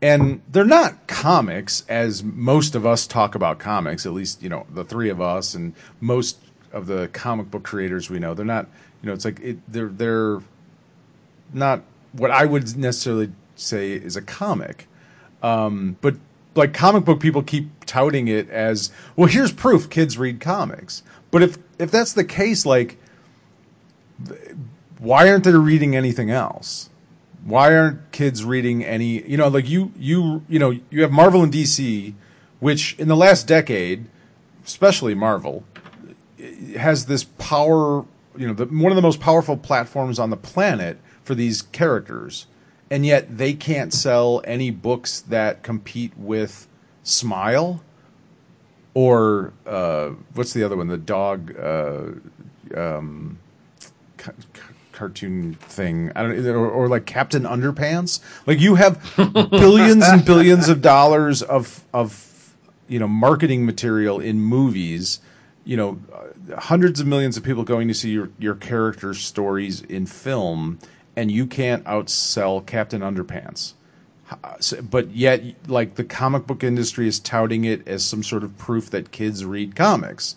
And they're not comics as most of us talk about comics, at least, you know, the three of us and most of the comic book creators we know. They're not, you know, it's like it, they're they're not what I would necessarily say is a comic. Um, but like comic book people keep touting it as, well, here's proof kids read comics. But if if that's the case, like why aren't they reading anything else? Why aren't kids reading any? You know, like you, you, you know, you have Marvel and DC, which in the last decade, especially Marvel, has this power. You know, the, one of the most powerful platforms on the planet for these characters, and yet they can't sell any books that compete with Smile or uh, what's the other one? The dog. Uh, um, ca- ca- cartoon thing. I don't or, or like Captain Underpants. Like you have billions and billions of dollars of of you know marketing material in movies. You know, uh, hundreds of millions of people going to see your your character stories in film, and you can't outsell Captain Underpants. Uh, But yet, like the comic book industry is touting it as some sort of proof that kids read comics,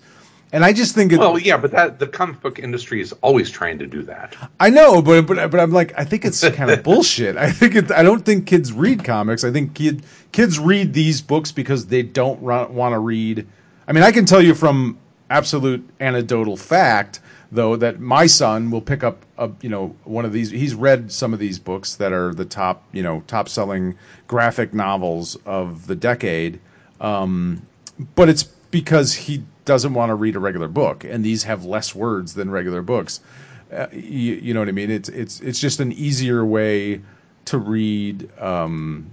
and I just think it,
Well, yeah, but that the comic book industry is always trying to do that.
I know, but but but I'm like, I think it's kind of bullshit. I think it, I don't think kids read comics. I think kid kids read these books because they don't want to read. I mean, I can tell you from absolute anecdotal fact, though, that my son will pick up a you know one of these. He's read some of these books that are the top you know top selling graphic novels of the decade, um, but it's because he doesn't want to read a regular book, and these have less words than regular books. Uh, you, you know what I mean? It's it's it's just an easier way to read, um,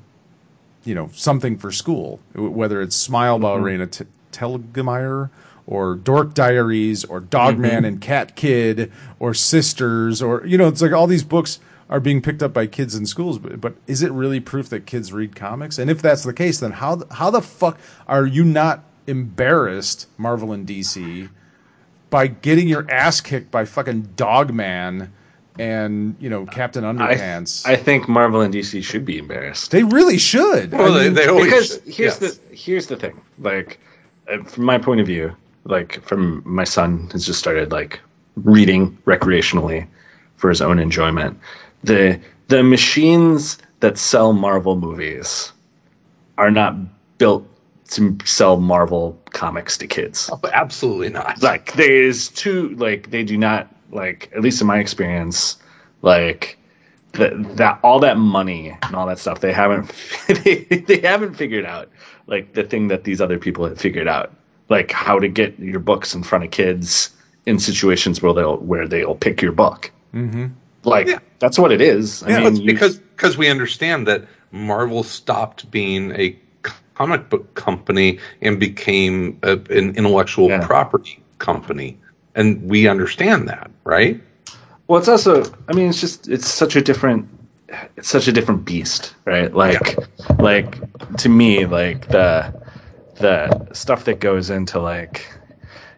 you know, something for school. Whether it's Smile by Raina T- Telgemeier or Dork Diaries or Dogman and Cat Kid or Sisters or you know, it's like all these books are being picked up by kids in schools. But, but is it really proof that kids read comics? And if that's the case, then how how the fuck are you not embarrassed, Marvel and DC? by getting your ass kicked by fucking Dogman and you know Captain Underpants.
I think Marvel and DC should be embarrassed.
they really should.
Well,
I
they,
mean,
they always
because
should.
here's
Yes.
the here's the thing like uh, from my point of view like from my son has just started like reading recreationally for his own enjoyment. The the machines that sell marvel movies are not built to sell marvel comics to kids.
Oh, absolutely not.
like there's two like they do not like at least in my experience like that that all that money and all that stuff they haven't they, they haven't figured out like the thing that these other people have figured out like how to get your books in front of kids in situations where they'll where they'll pick your book mm-hmm. like
Yeah.
that's what it is I
Yeah,
mean,
it's
you-
because because we understand that Marvel stopped being a comic book company and became a, an intellectual
Yeah.
property company, and we understand that, right?
Well, it's also. I mean, it's just. It's such a different. It's such a different beast, right? Like, like to me, like the the stuff that goes into like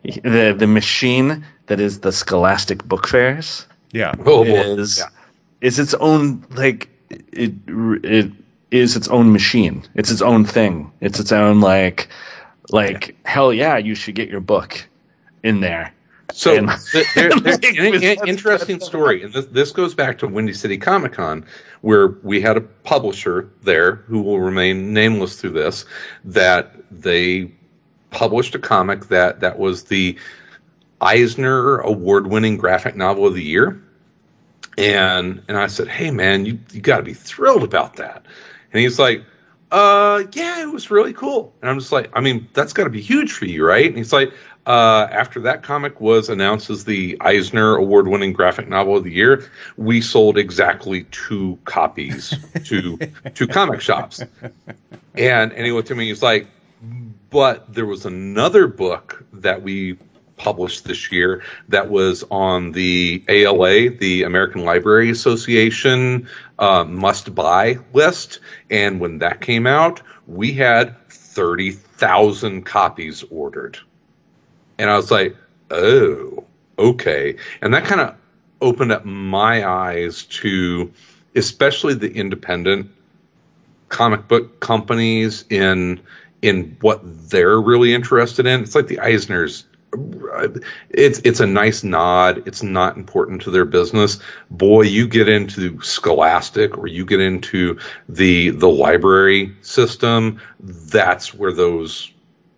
the the machine that is the Scholastic book fairs
Yeah.
Oh boy.
is
Yeah.
is its own like it it is its own machine. It's its own thing. It's its own like like hell yeah, you should get your book in there.
So
And-
th- there, there,
Like,
an interesting story, and this, this goes back to Windy City Comic Con, where we had a publisher there who will remain nameless through this, that they published a comic that that was the Eisner award-winning graphic novel of the year, and and I said, hey man, you you got to be thrilled about that, and he's like. Uh, yeah, it was really cool. And I'm just like, I mean, that's got to be huge for you, right? And he's like, uh, after that comic was announced as the Eisner award winning graphic novel of the year, we sold exactly two copies to to comic shops. And and he looked at me, he's like, but there was another book that we published this year that was on the ALA, the American Library Association uh, must buy list. And when that came out, we had 30,000 copies ordered. And I was like, oh, okay. And that kind of opened up my eyes to especially the independent comic book companies in in what they're really interested in. It's like the Eisners. It's it's a nice nod. It's not important to their business. Boy, you get into Scholastic or you get into the the library system. That's where those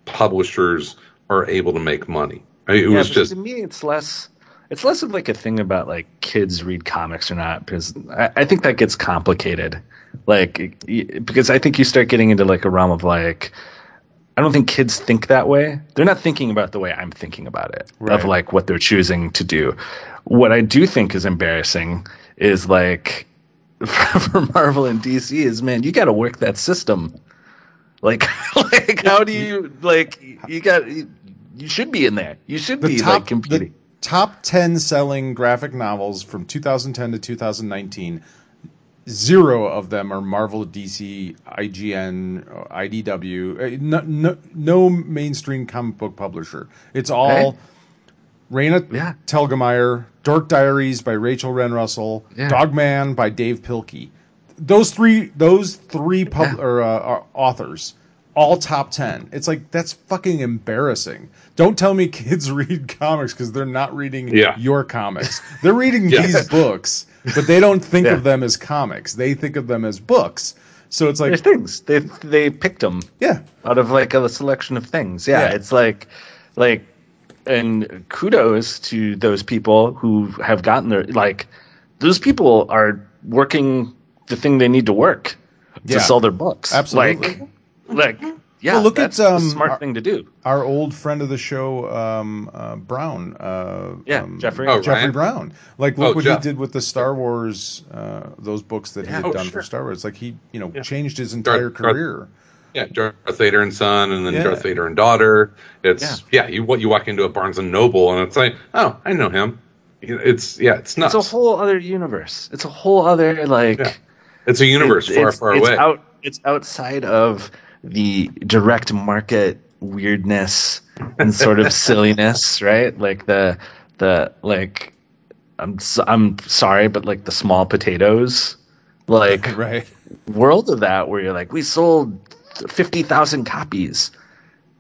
publishers are able to make money. I mean, it
yeah,
was just
to me it's less it's less of like a thing about like kids read comics or not because I, I think that gets complicated like because i think you start getting into like a realm of like i don't think kids think that way they're not thinking about the way i'm thinking about it
Right.
of like what they're choosing to do what i do think is embarrassing is like for marvel and dc is man you got to work that system like like how do you like you got you, should be in there you should
The
be
top
like competing
the top 10 selling graphic novels from 2010 to 2019 zero of them are Marvel, DC, IGN, IDW. uh, No, no, no mainstream comic book publisher. It's all
Hey.
Raina
Yeah.
Telgemeier, Dork Diaries by Rachel Renée Russell,
Yeah.
Dogman by Dav Pilkey. Those three, those three pub
Yeah.
or uh, are authors, all top ten. It's like that's fucking embarrassing. Don't tell me kids read comics because they're not reading
Yeah.
your comics. They're reading
Yeah.
these books, but they don't think
Yeah.
of them as comics. They think of them as books. So it's like,
There's things they they picked them
yeah,
out of like a selection of things. Yeah,
Yeah.
it's like like and kudos to those people who have gotten their like those people are working the thing they need to work to
Yeah.
sell their books.
Absolutely.
Like, like yeah,
Well, look at,
that's
um,
the smart
our-
thing to do.
our old friend of the show, um, uh, Brown. Uh,
Yeah,
um,
Jeffrey.
Oh,
Jeffrey
Ryan?
Brown. Like, look
Oh,
what
Jeff.
he did with the Star Wars, uh, those books that he had
Oh,
done
sure.
for Star Wars. Like, he, you know,
Yeah.
changed his entire
Darth- Darth-
career.
Yeah, Darth Vader and son, and then
Yeah.
Darth Vader and daughter. It's yeah. you what you walk into a Barnes and Noble, and it's like, oh, I know him. It's yeah, it's nuts.
It's a whole other universe. It's a whole other like
Yeah. It's a universe
it-
far,
it's,
far
it's
away.
Out, it's outside of the direct market weirdness and sort of silliness, right? Like the the like I'm I'm sorry, but like the small potatoes, like
Right.
world of that where you're like we sold fifty thousand copies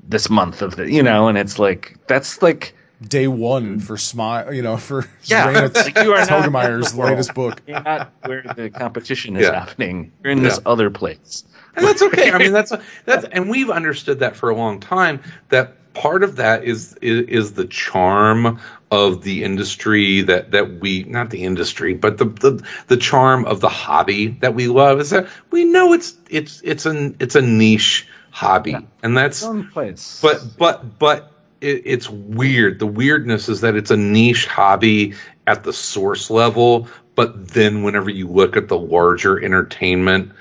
this month of the you know, and it's like that's like
Day one for Smile, you know, for
Yeah,
Raina
like you are not
Telgemeier's
in the world.
latest book.
you're not where the competition is
Yeah.
happening. You're in this other place.
and that's okay. I mean, that's that's and we've understood that for a long time. That part of that is is, is the charm of the industry that that we not the industry, but the, the the charm of the hobby that we love is that we know it's it's it's an it's a niche hobby, and that's
Its place.
but but but it, it's weird. The weirdness is that it's a niche hobby at the source level, but then whenever you look at the larger entertainment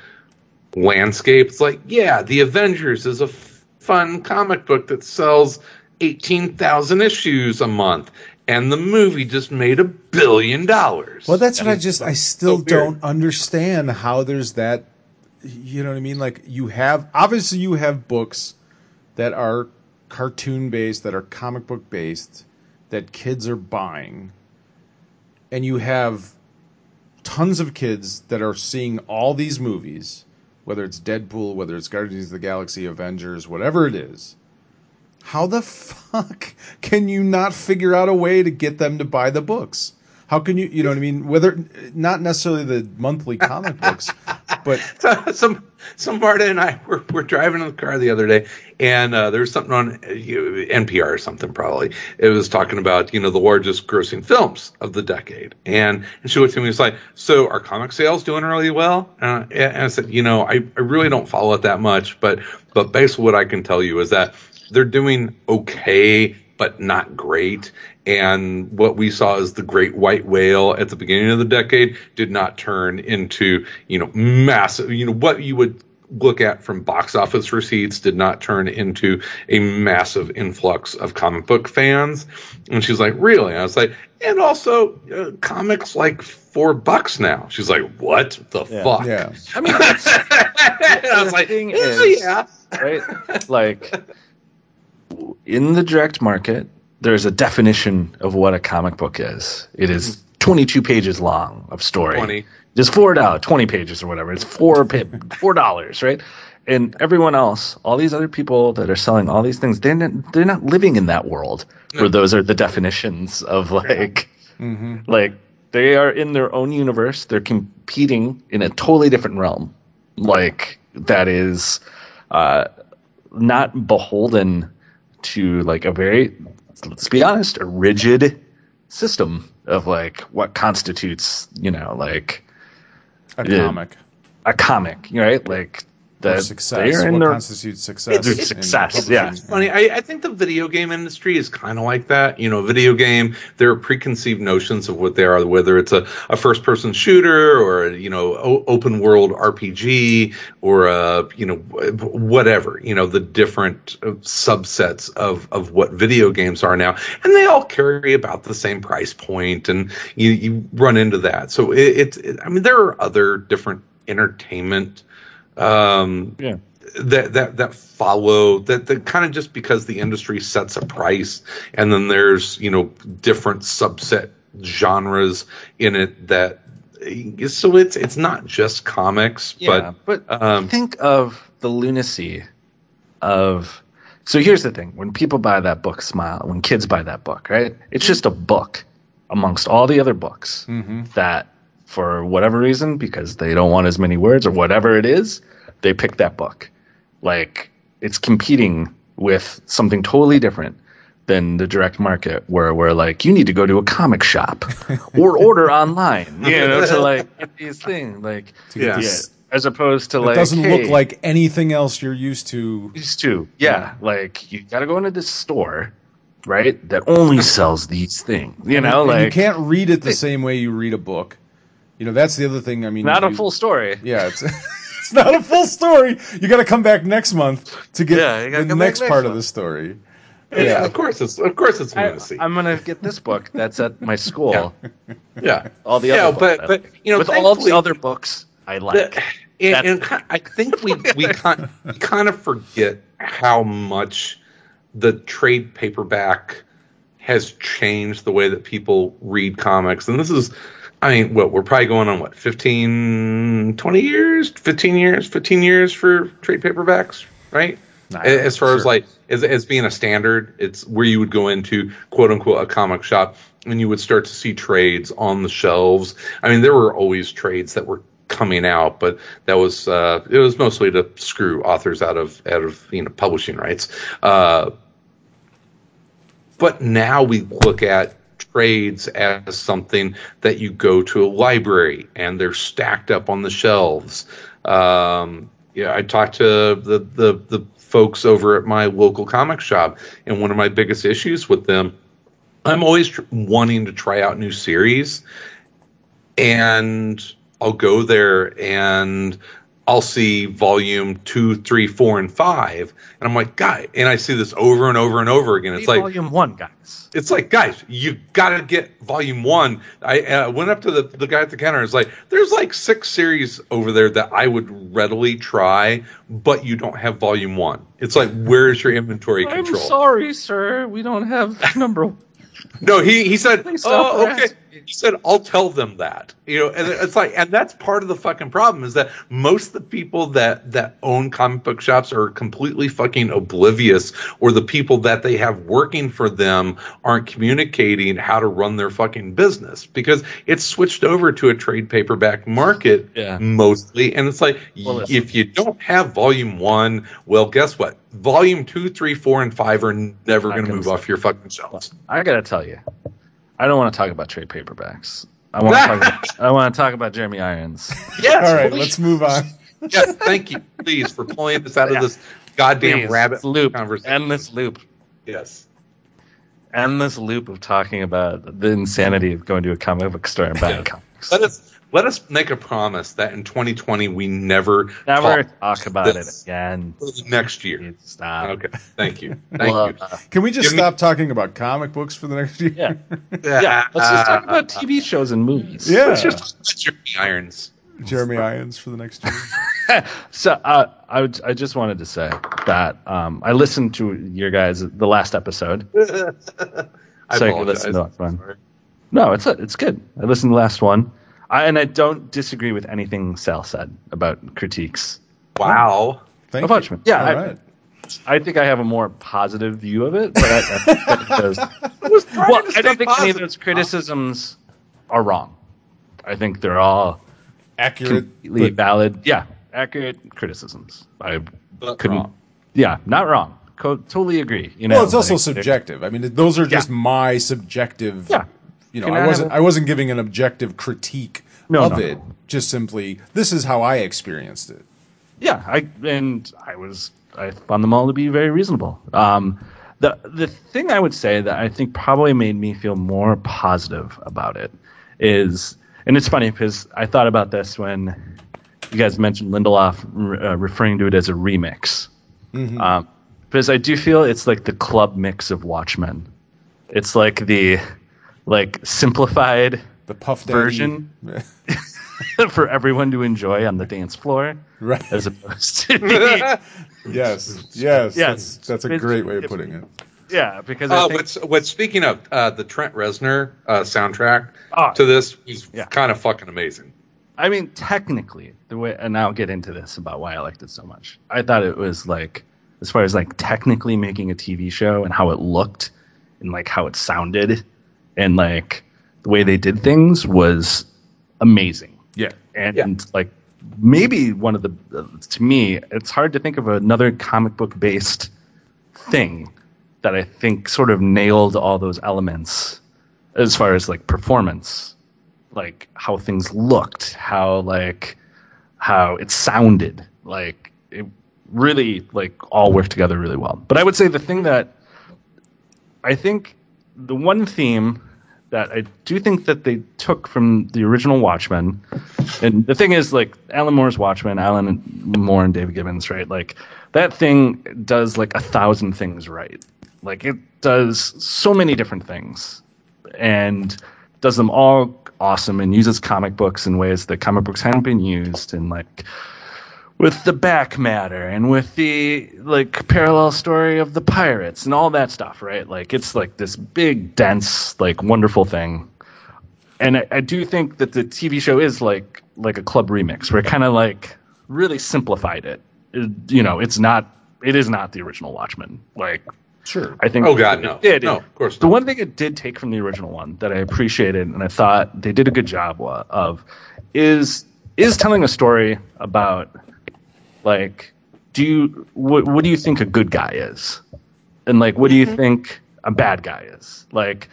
landscape. It's like, yeah, the Avengers is a f- fun comic book that sells eighteen thousand issues a month, and the movie just made a billion dollars.
Well, that's
And
what I just I still
weird.
don't understand how there's that. You know what I mean? Like you have obviously you have books that are cartoon based, that are comic book based, that kids are buying, and you have tons of kids that are seeing all these movies, whether it's Deadpool, whether it's Guardians of the Galaxy, Avengers, whatever it is. How the fuck can you not figure out a way to get them to buy the books? How can you, you know what I mean? Whether not necessarily the monthly comic books, but
So, some some Marta and I were, were driving in the car the other day, and uh, there was something on uh, NPR or something probably. It was talking about you know the largest grossing films of the decade, and and she looked at me and was like, "So are comic sales doing really well?" Uh, and I said, "You know, I, I really don't follow it that much, but but basically what I can tell you is that they're doing okay." But not great. And what we saw as the great white whale at the beginning of the decade did not turn into, you know, massive, you know, what you would look at from box office receipts did not turn into a massive influx of comic book fans. And she's like, really? I was like, and also uh, comics like four bucks now. She's like, what the
Yeah.
fuck?
yeah,
I mean, that's,
And I was like,
is-
yeah.
right? Like in the direct market, there's a definition of what a comic book is. It is 22 pages long of story.
20.
Just four dollars, 20 pages or whatever. It's four pa- four dollars, right? And everyone else, all these other people that are selling all these things, they're not, they're not living in that world where those are the definitions of like like they are in their own universe. They're competing in a totally different realm, like that is uh, not beholden to like a very, let's be honest, a rigid system of like what constitutes, you know, like
a comic
a comic, right? Like that
success.
they're in
What
their
constitutes success?
It's
in
success, yeah.
publishing.
funny. I, I think the video game industry is kind of like that. You know, video game, there are preconceived notions of what they are, whether it's a, a first person shooter or, a, you know, o- open world RPG or, a, you know, whatever, you know, the different uh, subsets of, of what video games are now. And they all carry about the same price point and you, you run into that. So it, it's, it, I mean, there are other different entertainment um,
yeah.
that that that follow that that kind of just because the industry sets a price and then there's you know different subset genres in it that so it's it's not just comics
Yeah,
but
but
um,
think of the lunacy of. So here's the thing: when people buy that book, Smile, when kids buy that book, right? It's just a book amongst all the other books that, for whatever reason, because they don't want as many words or whatever it is, they pick that book. Like it's competing with something totally different than the direct market where we're like you need to go to a comic shop or order online you know to like get these things like
To get
Yeah.
this-
as opposed to like
It
like
doesn't
hey,
look like anything else you're used to.
these two yeah like you got to go into this store right that only sells these things you know
and
like
you can't read it the same way you read a book. You know, that's the other thing. I mean,
not a full story.
Yeah, it's it's not a full story. You got to come back next month to get
Yeah,
the next
next
part of the story.
yeah of course it's of course it's
I,
lunacy
i'm gonna get this book that's at my school.
Yeah.
All the
yeah
other
but
books,
but you know
with all the other books i like.
The- and,
That's-
and ki- I think we we kind kind of forget how much the trade paperback has changed the way that people read comics. And this is, I mean, what we're probably going on what 15, 20 years, 15 years, 15 years for trade paperbacks, right?
Nah,
as far as like as, as being a standard it's where you would go into quote unquote a comic shop and you would start to see trades on the shelves. I mean there were always trades that were coming out but that was uh it was mostly to screw authors out of out of you know publishing rights. Uh but now we look at trades as something that you go to a library and they're stacked up on the shelves. Um, yeah, I talked to the, the the folks over at my local comic shop, and one of my biggest issues with them, I'm always tr- wanting to try out new series, and I'll go there and I'll see volume two, three, four, and five, and I'm like, guy, and I see this over and over and over again. It's like
volume one, guys.
it's like, guys, you got to get volume one. I uh, went up to the, the guy at the counter. It's like, there's like six series over there that I would readily try, but you don't have volume one. It's like, where's your inventory control?
I'm sorry, sir. We don't have number.
No, he he said, "Oh, okay." He said, "I'll tell them that." You know, and it's like, and that's part of the fucking problem is that most of the people that that own comic book shops are completely fucking oblivious, or the people that they have working for them aren't communicating how to run their fucking business because it's switched over to a trade paperback market
Yeah.
mostly, and it's like
Well,
if you don't have volume one, well, guess what? Volume two, three, four, and five are never going to move off your fucking shelves.
I gotta tell you, I don't want to talk about trade paperbacks. I want to talk. About, I want to talk about Jeremy Irons.
Yes.
All right,
please.
let's move on.
yes, thank you, please, for pulling us out
Yeah.
of this goddamn
Please,
rabbit
loop,
conversation.
endless loop,
Yes.
endless loop of talking about the insanity of going to a comic book store and buying
Yeah.
comics.
Let us let us make a promise that in 2020 we never
Never
talk
talk about
this.
it again.
next year.
Stop.
Okay. Thank you. Thank
Well,
you.
uh,
Can we just
Give me-
stop talking about comic books for the next year?
yeah, yeah. Let's just talk
Uh,
about TV shows and movies.
Yeah.
Let's just Jeremy Irons.
Jeremy Irons for the next year.
so uh, I, would, I just wanted to say that um, I listened to your guys the last episode.
I
So you can
apologize.
listen to that one. No, it's it's good. I listened to the last one, I, and I don't disagree with anything Sal said about critiques.
Wow.
Thank
Of
you.
Yeah,
All
I-
right.
I think I have a more positive view of it, but I, I think that it well, I don't think any of those criticisms are wrong. I think they're all
Accurate.
completely
but-
valid. Yeah, accurate criticisms. I couldn't.
wrong.
Yeah, not wrong. Co- totally agree. You know,
well, it's also
like,
subjective. I mean, those are just
Yeah.
my subjective.
Yeah.
You know,
Can
I
I
wasn't.
have
I wasn't giving an objective critique
No,
of
no,
it. Just simply, this is how I experienced it.
Yeah, I and I was I found them all to be very reasonable. Um, the the thing I would say that I think probably made me feel more positive about it is, and it's funny because I thought about this when you guys mentioned Lindelof uh, referring to it as a remix, um, because I do feel it's like the club mix of Watchmen. It's like the like simplified
The Puff Daddy
Version? for everyone to enjoy on the dance floor,
right?
as opposed to the
yes. Yes.
Yes.
That's, that's a great way of putting it.
Yeah, because I
Uh,
think
what's, what's speaking of uh, the Trent Reznor uh, soundtrack
Ah.
to this is
Yeah.
kind of fucking amazing.
I mean technically the way and I'll get into this about why I liked it so much. I thought it was like as far as like technically making a TV show and how it looked and like how it sounded and like the way they did things was amazing.
Yeah.
And
Yeah.
like maybe one of the uh, to me it's hard to think of another comic book based thing that I think sort of nailed all those elements as far as like performance, like how things looked, how like how it sounded, like it really like all worked together really well. But I would say the thing that I think the one theme that I do think that they took from the original Watchmen, and the thing is like Alan Moore's Watchmen, Alan Moore and David Gibbons, right? Like that thing does like a thousand things right. Like it does so many different things, and does them all awesome, and uses comic books in ways that comic books hadn't been used, and like with the back matter and with the like parallel story of the pirates and all that stuff, right? Like it's like this big, dense, like wonderful thing. And I, I do think that the TV show is like like a club remix, where it kind of like really simplified it. It- You know, it's not it is not the original Watchmen. Like
Sure.
I think
Oh, God,
it
no.
did.
No, of course
The
not.
one thing it did take from the original one that I appreciated and I thought they did a good job of is is telling a story about like do you what, what do you think a good guy is? And like what do you mm-hmm. think a bad guy is? Like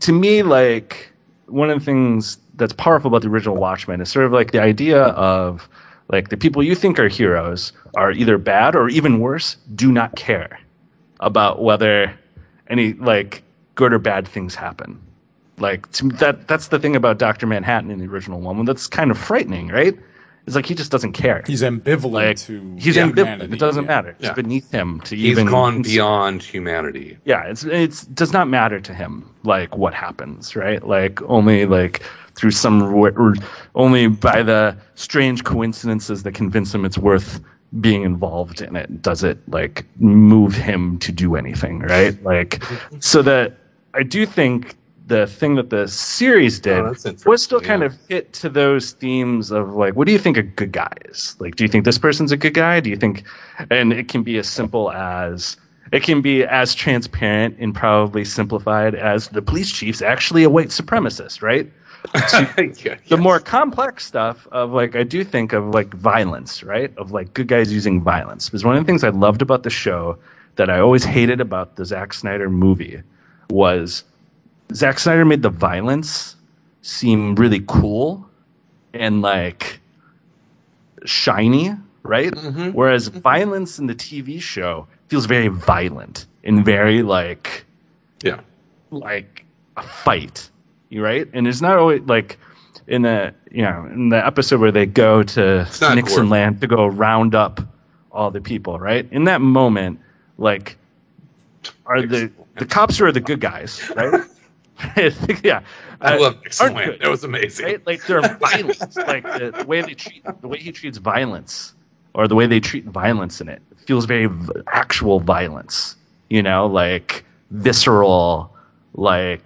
to me like one of the things that's powerful about the original watchmen is sort of like the idea of like the people you think are heroes are either bad or even worse do not care about whether any like good or bad things happen. Like to, that that's the thing about Dr. Manhattan in the original one that's kind of frightening right It's like he just doesn't care.
He's ambivalent
like
to
he's
humanity,
ambivalent. It doesn't
yeah.
matter. It's
Yeah.
beneath him to
He's
even He's
gone beyond humanity.
yeah it's it's does not matter to him like what happens right like only like through some r- r- only by the strange coincidences that convince him it's worth being involved in it does it like move him to do anything right like so that i do think the thing that the series oh, did
Oh,
was still
interesting,
kind
yeah.
of hit to those themes of like what do you think a good guy is? Like do you think this person's a good guy? Do you think and it can be as simple as it can be as transparent and probably simplified as the police chief's actually a white supremacist right?
Yeah,
the
yes.
more complex stuff of like i do think of like violence right? Of like good guys using violence. Because one of the things i loved about the show that i always hated about the Zack snyder movie was Zack Snyder made the violence seem really cool and like shiny, right?
Mhm.
Whereas violence in the TV show feels very violent and very like
yeah.
like a fight, right? And it's not always like in the you know in the episode where they go to Nixon land to go round up all the people, right? In that moment, like are the the cops are the good guys, right? yeah,
I
Uh,
love Nixon
aren't
Land.
good
That was amazing.
right? Like they're violent. like the, the way they treat, the way he treats violence, or the way they treat violence in it, feels very v- actual violence. You know, like visceral, like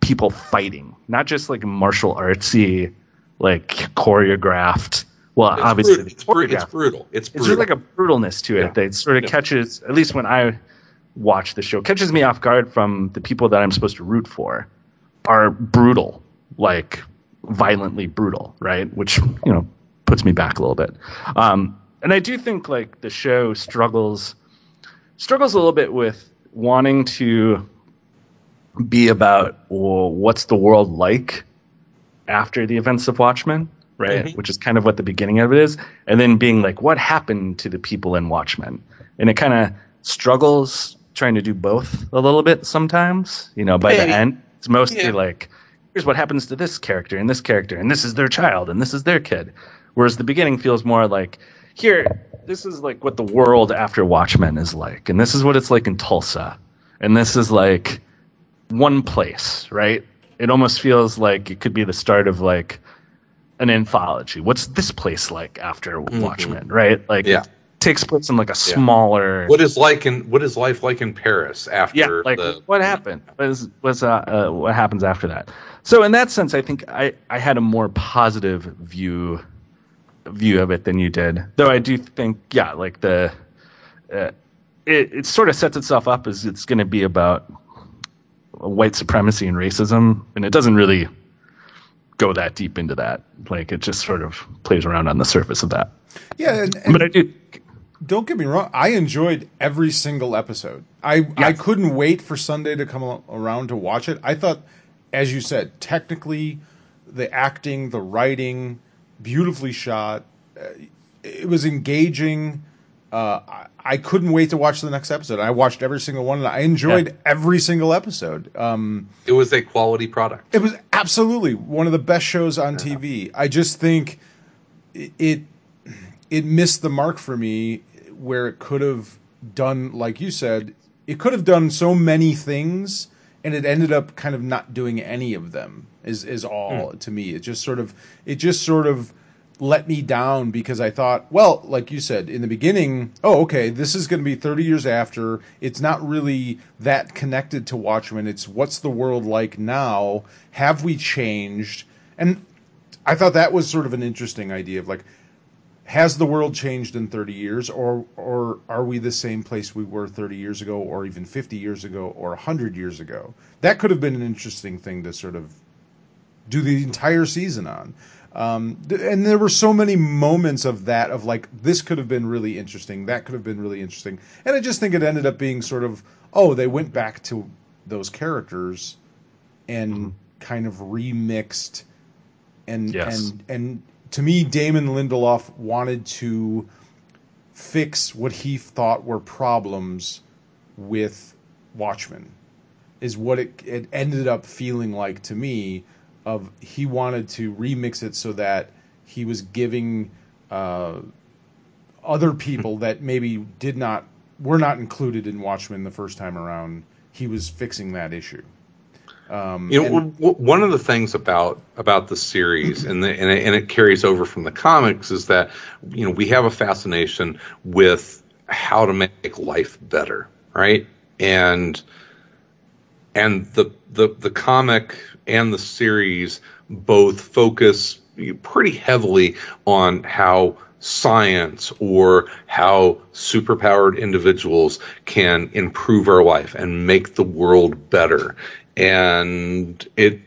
people fighting, not just like martial artsy, like choreographed. Well,
It's,
obviously,
brutal. It's, bru- it's brutal. It's
It's
brutal.
just like a brutalness to it
Yeah.
that sort of
Yeah.
catches, at least when I watch the show, catches me off guard from the people that I'm supposed to root for are brutal, like violently brutal, right? Which, you know, puts me back a little bit. Um, and I do think like the show struggles struggles a little bit with wanting to be about well, what's the world like after the events of Watchmen, right?
Mhm.
Which is kind of what the beginning of it is, and then being like, what happened to the people in Watchmen? And it kind of struggles trying to do both a little bit sometimes. You know, by the end, it's mostly
Yeah.
like, here's what happens to this character and this character, and this is their child and this is their kid. Whereas the beginning feels more like, here, this is like what the world after Watchmen is like, and this is what it's like in Tulsa, and this is like one place, right? It almost feels like it could be the start of like an anthology. What's this place like after Watchmen, right? Like,
Mm-hmm. Yeah.
It takes place in like a smaller.
what is like in what is life like in Paris after
yeah, like
the
what happened? What is what's uh, uh, what happens after that? So in that sense, I think I I had a more positive view view of it than you did. Though I do think, yeah, like the uh, it it sort of sets itself up as it's going to be about white supremacy and racism, and it doesn't really go that deep into that. Like it just sort of plays around on the surface of that.
Yeah, and, and
But I do.
Don't get me wrong. I enjoyed every single episode. I I couldn't wait for Sunday to come around to watch it. I thought, as you said, technically, the acting, the writing, beautifully shot. Uh, it was engaging. Uh, I, I couldn't wait to watch the next episode. I watched every single one, and I enjoyed
Yeah.
every single episode. Um,
it was a quality product.
it was absolutely one of the best shows on TV. I just think it, it it missed the mark for me where it could have done like you said, it could have done so many things and it ended up kind of not doing any of them. Is is all hmm. to me. It just sort of it just sort of let me down because I thought, well, like you said in the beginning, oh, okay, this is going to be 30 years after. It's not really that connected to Watchmen. It's what's the world like now? Have we changed? And I thought that was sort of an interesting idea of like, has the world changed in 30 years or or are we the same place we were 30 years ago or even 50 years ago or 100 years ago? That could have been an interesting thing to sort of do the entire season on. Um, and there were so many moments of that of like this could have been really interesting, that could have been really interesting, and I just think it ended up being sort of oh they went back to those characters and kind of remixed and
Yes.
and and to me Damon Lindelof wanted to fix what he thought were problems with Watchmen is what it, it ended up feeling like to me of he wanted to remix it so that he was giving uh, other people that maybe did not were not included in Watchmen the first time around. He was fixing that issue. Um,
You know,
and-
one of the things about about the series, and the, and, it, and it carries over from the comics, is that you know we have a fascination with how to make life better, right? And and the the the comic and the series both focus pretty heavily on how science or how superpowered individuals can improve our life and make the world better and it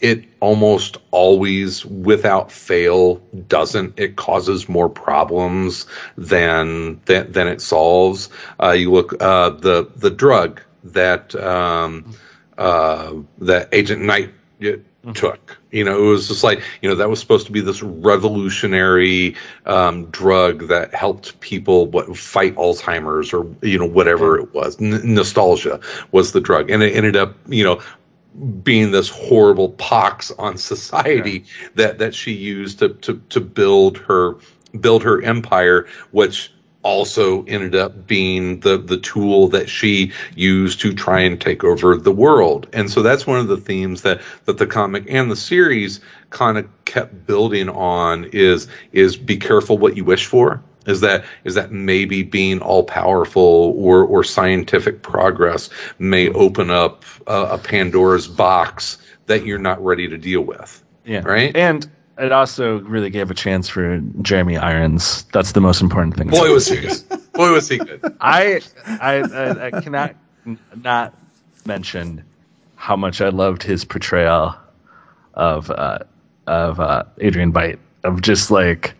it almost always without fail doesn't. It causes more problems than than, than it solves. Uh, you look uh, the the drug that um, uh, that agent knight uh, took. You know it was just like you know that was supposed to be this revolutionary um, drug that helped people what fight alzheimer's or you know whatever it was. N- nostalgia was the drug. And it ended up you know being this horrible pox on society that that she used to to to build her build her empire which also ended up being the the tool that she used to try and take over the world and so that's one of the themes that that the comic and the series kind of kept building on is is be careful what you wish for is that is that maybe being all powerful or or scientific progress may open up a, a Pandora's box that you're not ready to deal with.
Yeah.
Right?
And it also really gave a chance for Jeremy Irons. That's the most important thing.
Boy was he good. Boy was he good.
I, I, I, I cannot not mention how much I loved his portrayal of uh, of uh, Adrian Veidt of just like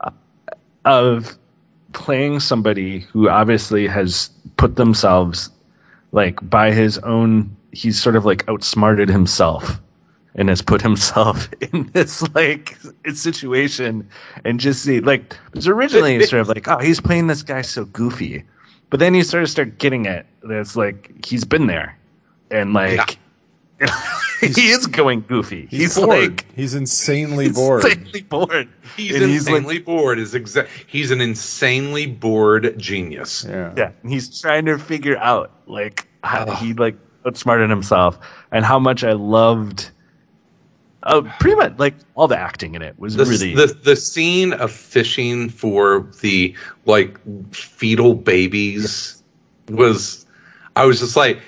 uh, of playing somebody who obviously has put themselves like by his own he's sort of like outsmarted himself and has put himself in this like situation and just see like because originally it's sort of like oh he's playing this guy so goofy but then you sort of start getting it that it's like he's been there and like he is going goofy he's,
bored.
like
he's insanely bored.
insanely bored
He's
And he's, like-
insanely bored. Is exact. He's an insanely bored genius.
Yeah.
Yeah, and he's trying to figure out like how he like outsmarted himself and how much I loved. Uh, pretty much like all the acting in it was
The,
really
the the scene of fishing for the like fetal babies was I was just like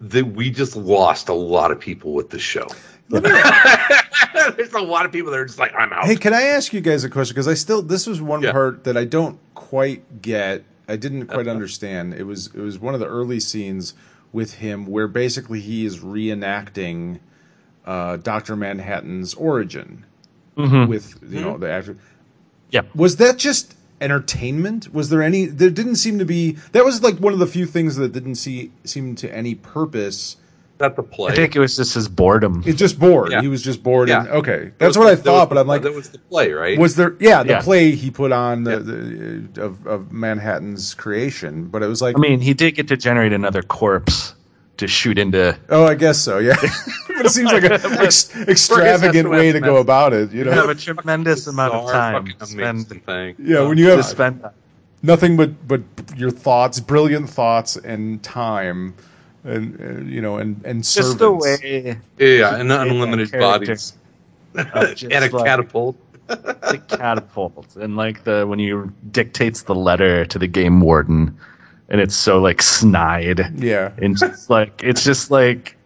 that we just lost a lot of people with the show. There's a lot of people that are just like I'm out.
Hey, can I ask you guys a question? Because I still this was one
Yeah.
part that I don't quite get. I didn't quite understand. It was it was one of the early scenes with him where basically he is reenacting uh, Doctor Manhattan's origin
Mhm.
with you know the actor.
yeah
Was that just entertainment? Was there any? There didn't seem to be. That was like one of the few things that didn't see seem to any purpose.
That's the play.
I think it was just his boredom.
It's just bored.
Yeah.
He was just bored.
Yeah.
And, okay, that's
was
what I
the- that
thought.
was
But I'm like,
that was the play, right?
was there? Yeah, the
Yeah.
play he put on the, the of, of Manhattan's creation. But it was like,
I mean, he did get to generate another corpse to shoot into.
oh, I guess so. Yeah, but it seems like an ex- extravagant way to go about it. You
You have a tremendous amount of time to spend,
thing.
yeah, when you
to
have
spend
nothing but but your thoughts, brilliant thoughts, and time, and uh, you know, and and
just
servants.
the way
Yeah, and
that
unlimited bodies
of
and a
like,
catapult.
the catapult and like the when you dictates the letter to the game warden and it's so like snide.
Yeah,
and just like it's just like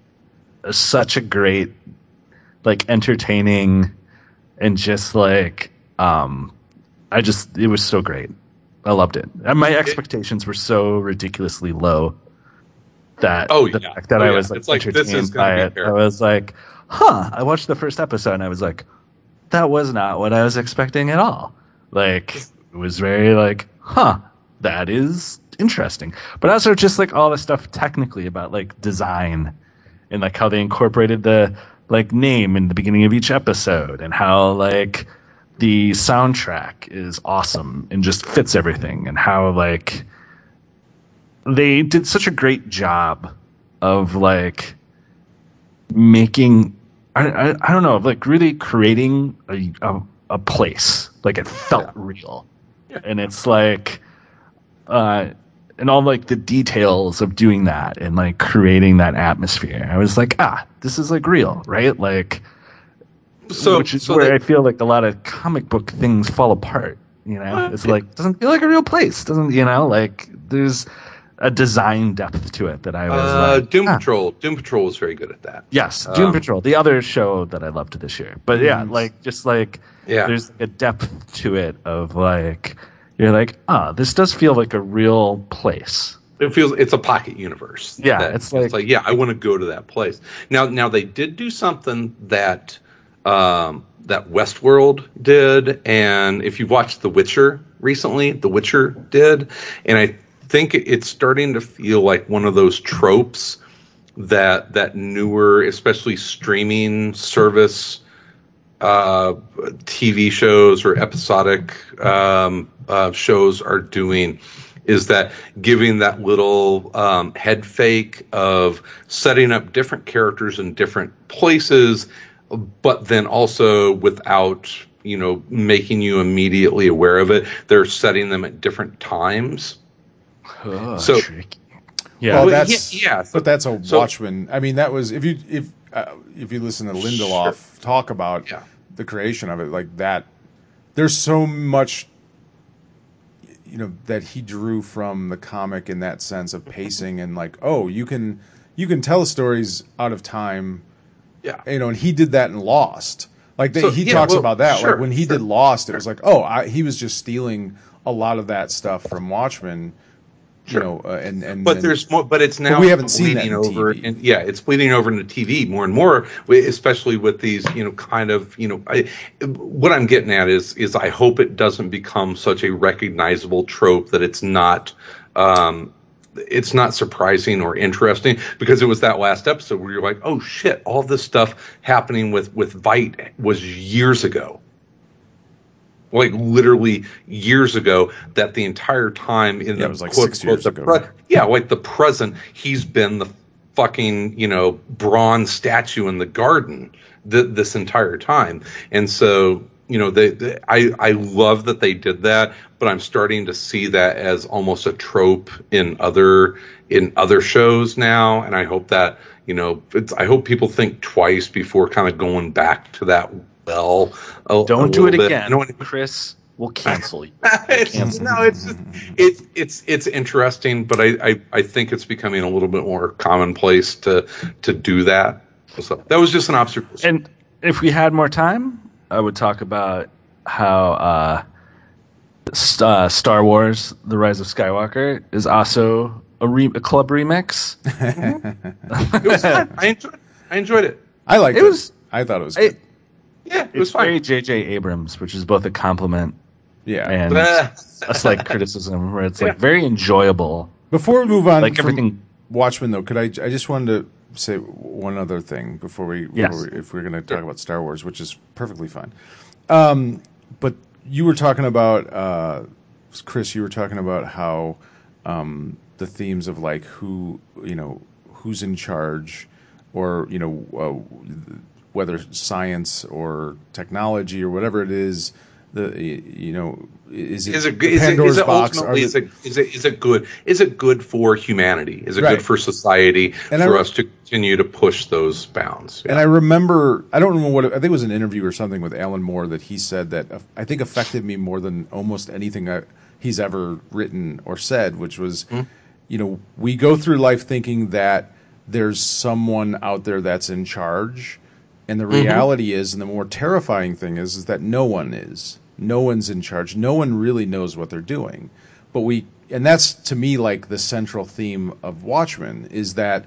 such a great like entertaining and just like um i just it was so great. I loved it. And my expectations were so ridiculously low that
Oh,
the
yeah.
fact that
Oh,
i
yeah.
was like
It's like, this is
entertained by
be
it. i was like huh i watched the first episode and i was like that was not what i was expecting at all. Like it was very like huh that is interesting. But also just like all the stuff technically about like design and like how they incorporated the like name in the beginning of each episode and how like the soundtrack is awesome and just fits everything and how like they did such a great job of like making I, I, I don't know like really creating a, a a place. Like it felt real, and it's like, uh, and all like the details of doing that and like creating that atmosphere. I was like, ah, this is like real, right? Like,
So,
which is
so
where
they-
I feel like a lot of comic book things fall apart. You know, it's like doesn't feel like a real place. Doesn't you know? Like there's a design depth to it that I was
uh,
like,
Doom
ah.
Patrol. Doom Patrol was very good at that.
Yes, Doom
Um,
Patrol, the other show that I loved this year. But yeah,
Mhm.
like just like
Yeah.
there's a depth to it of like you're like, ah, this does feel like a real place.
It feels it's a pocket universe.
Yeah,
That-
it's like-
yeah, I want to go to that place. Now, now they did do something that um, that Westworld did, and if you've watched The Witcher recently, The Witcher did, and I think it's starting to feel like one of those tropes that that newer, especially streaming service uh, TV shows or episodic um, uh, shows are doing is that giving that little um, head fake of setting up different characters in different places, but then also without you know making you immediately aware of it. They're setting them at different times.
Oh,
So-
tricky. Yeah,
Well,
Well,
that's
yeah, yeah, so-
but that's a
so-
Watchmen. I mean, that was if you if uh, if you listen to Lindelof talk about
Yeah.
the creation of it, like that. There's so much, you know, that he drew from the comic in that sense of pacing and like, oh, you can you can tell stories out of time,
Yeah.
you know, and he did that in Lost. Like they,
So,
he
yeah,
talks
well,
about that.
sure,
like when he
sure,
did Lost, it was like, oh, I, he was just stealing a lot of that stuff from Watchmen.
Sure.
You know, uh, and and
But
and-
there's more. But it's now
we haven't seen that
over,
TV.
and yeah, it's bleeding over into TV more and more, especially with these, you know, kind of, you know, I, what I'm getting at is, is I hope it doesn't become such a recognizable trope that it's not, um, it's not surprising or interesting because it was that last episode where you're like, oh shit, all this stuff happening with with Veidt was years ago like literally years ago that the entire time in
Yeah,
the
was like
quote,
six years
the
ago.
pre- yeah like the present he's been the fucking you know bronze statue in the garden th- this entire time and so you know they, they i i love that they did that but i'm starting to see that as almost a trope in other in other shows now and i hope that you know it's, i hope people think twice before kind of going back to that well a- a
don't do it
bit.
again,
You know what-
Chris. We'll cancel you.
it's,
Cancel.
no, it's just, it's it's it's interesting, but I, I I think it's becoming a little bit more commonplace to to do that. So that was just an observation.
And if we had more time, I would talk about how uh, St- uh, Star Wars: The Rise of Skywalker is also a, re- a club remix.
it was fun. I enjoyed. I enjoyed it.
I liked
It
it.
was-
I thought it was
It,
good.
Yeah, it was
it's very. J.J. Abrams, which is both a compliment
yeah.
and a slight criticism, where it's like very enjoyable.
Before we move on,
Like
from
everything.
Watchmen, though, could I? I just wanted to say one other thing before we,
Yes.
before we if we're going to talk about Star Wars, which is perfectly fine. Um, but you were talking about uh, Chris. You were talking about how um, the themes of like who you know who's in charge, or you know uh, whether science or technology or whatever it is. The you know is it
Is it,
the
is it, is it ultimately
Are
is it, is it is it good is it good for humanity is it
Right.
good for society
And
for
re-
us to continue to push those bounds
And I remember, I don't remember what, I think it was an interview or something with Alan Moore that he said that I think affected me more than almost anything I, he's ever written or said, which was, hmm. you know, we go through life thinking that there's someone out there that's in charge. And the mm-hmm. reality is, and the more terrifying thing is, is that no one is. No one's in charge. No one really knows what they're doing. But we, and that's to me like the central theme of Watchmen is that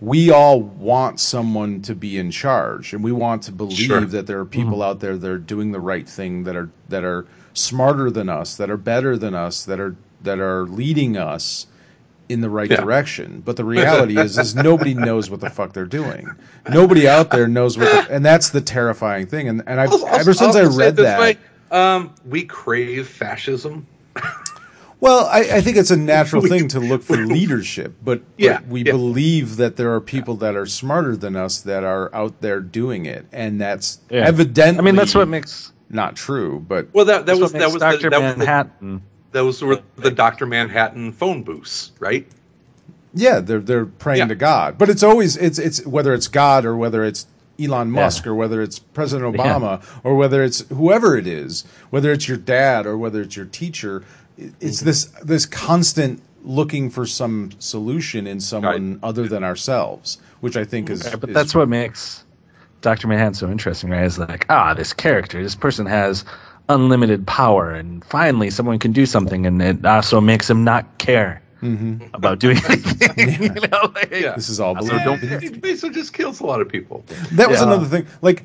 we all want someone to be in charge and we want to believe
Sure.
that there are mm-hmm. people out there that are doing the right thing that are that are smarter than us that are better than us that are that are leading us in the right
Yeah.
direction but the reality is is nobody knows what the fuck they're doing nobody out there knows what the, and that's the terrifying thing and and I
I'll-
ever since
I'll
I read
this
that
way, um, we crave fascism
Well, I, I think it's a natural thing to look for leadership, but, but
Yeah,
we
yeah.
believe that there are people that are smarter than us that are out there doing it, and that's
Yeah.
evidently.
I mean, that's what makes
not true. But
Well, that that was that was
Dr.
the, that was the,
Manhattan.
Those were the Doctor Manhattan phone booths, right?
yeah, they're they're praying
Yeah.
to God. But it's always it's it's whether it's God or whether it's Elon Musk or whether it's President
Yeah.
Obama or whether it's whoever it is, whether it's your dad or whether it's your teacher. it- It's this this constant looking for some solution in someone other than ourselves, which I think is.
Yeah, but
is-
that's what makes Dr. Manhattan so interesting, right? Is like, ah, this character, this person has unlimited power, and finally someone can do something, and it also makes him not care about doing anything. you know, like,
Yeah.
This is all.
So
belief.
don't-
He basically just kills a lot of people.
That was
Yeah.
another thing. Like,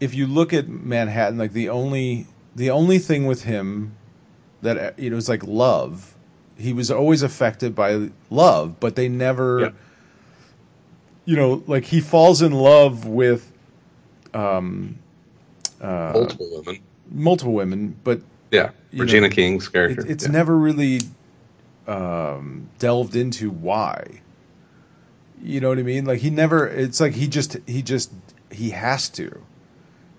if you look at Manhattan, like the only the only thing with him that uh, you know is like love. He was always affected by love, but they never.
Yeah.
You know, like he falls in love with um
Multiple women.
Multiple women, but
Yeah, Regina
know,
King's character.
it, it's
yeah.
never really um, delved into why. You know what I mean? Like he never. It's like he just he just he has to.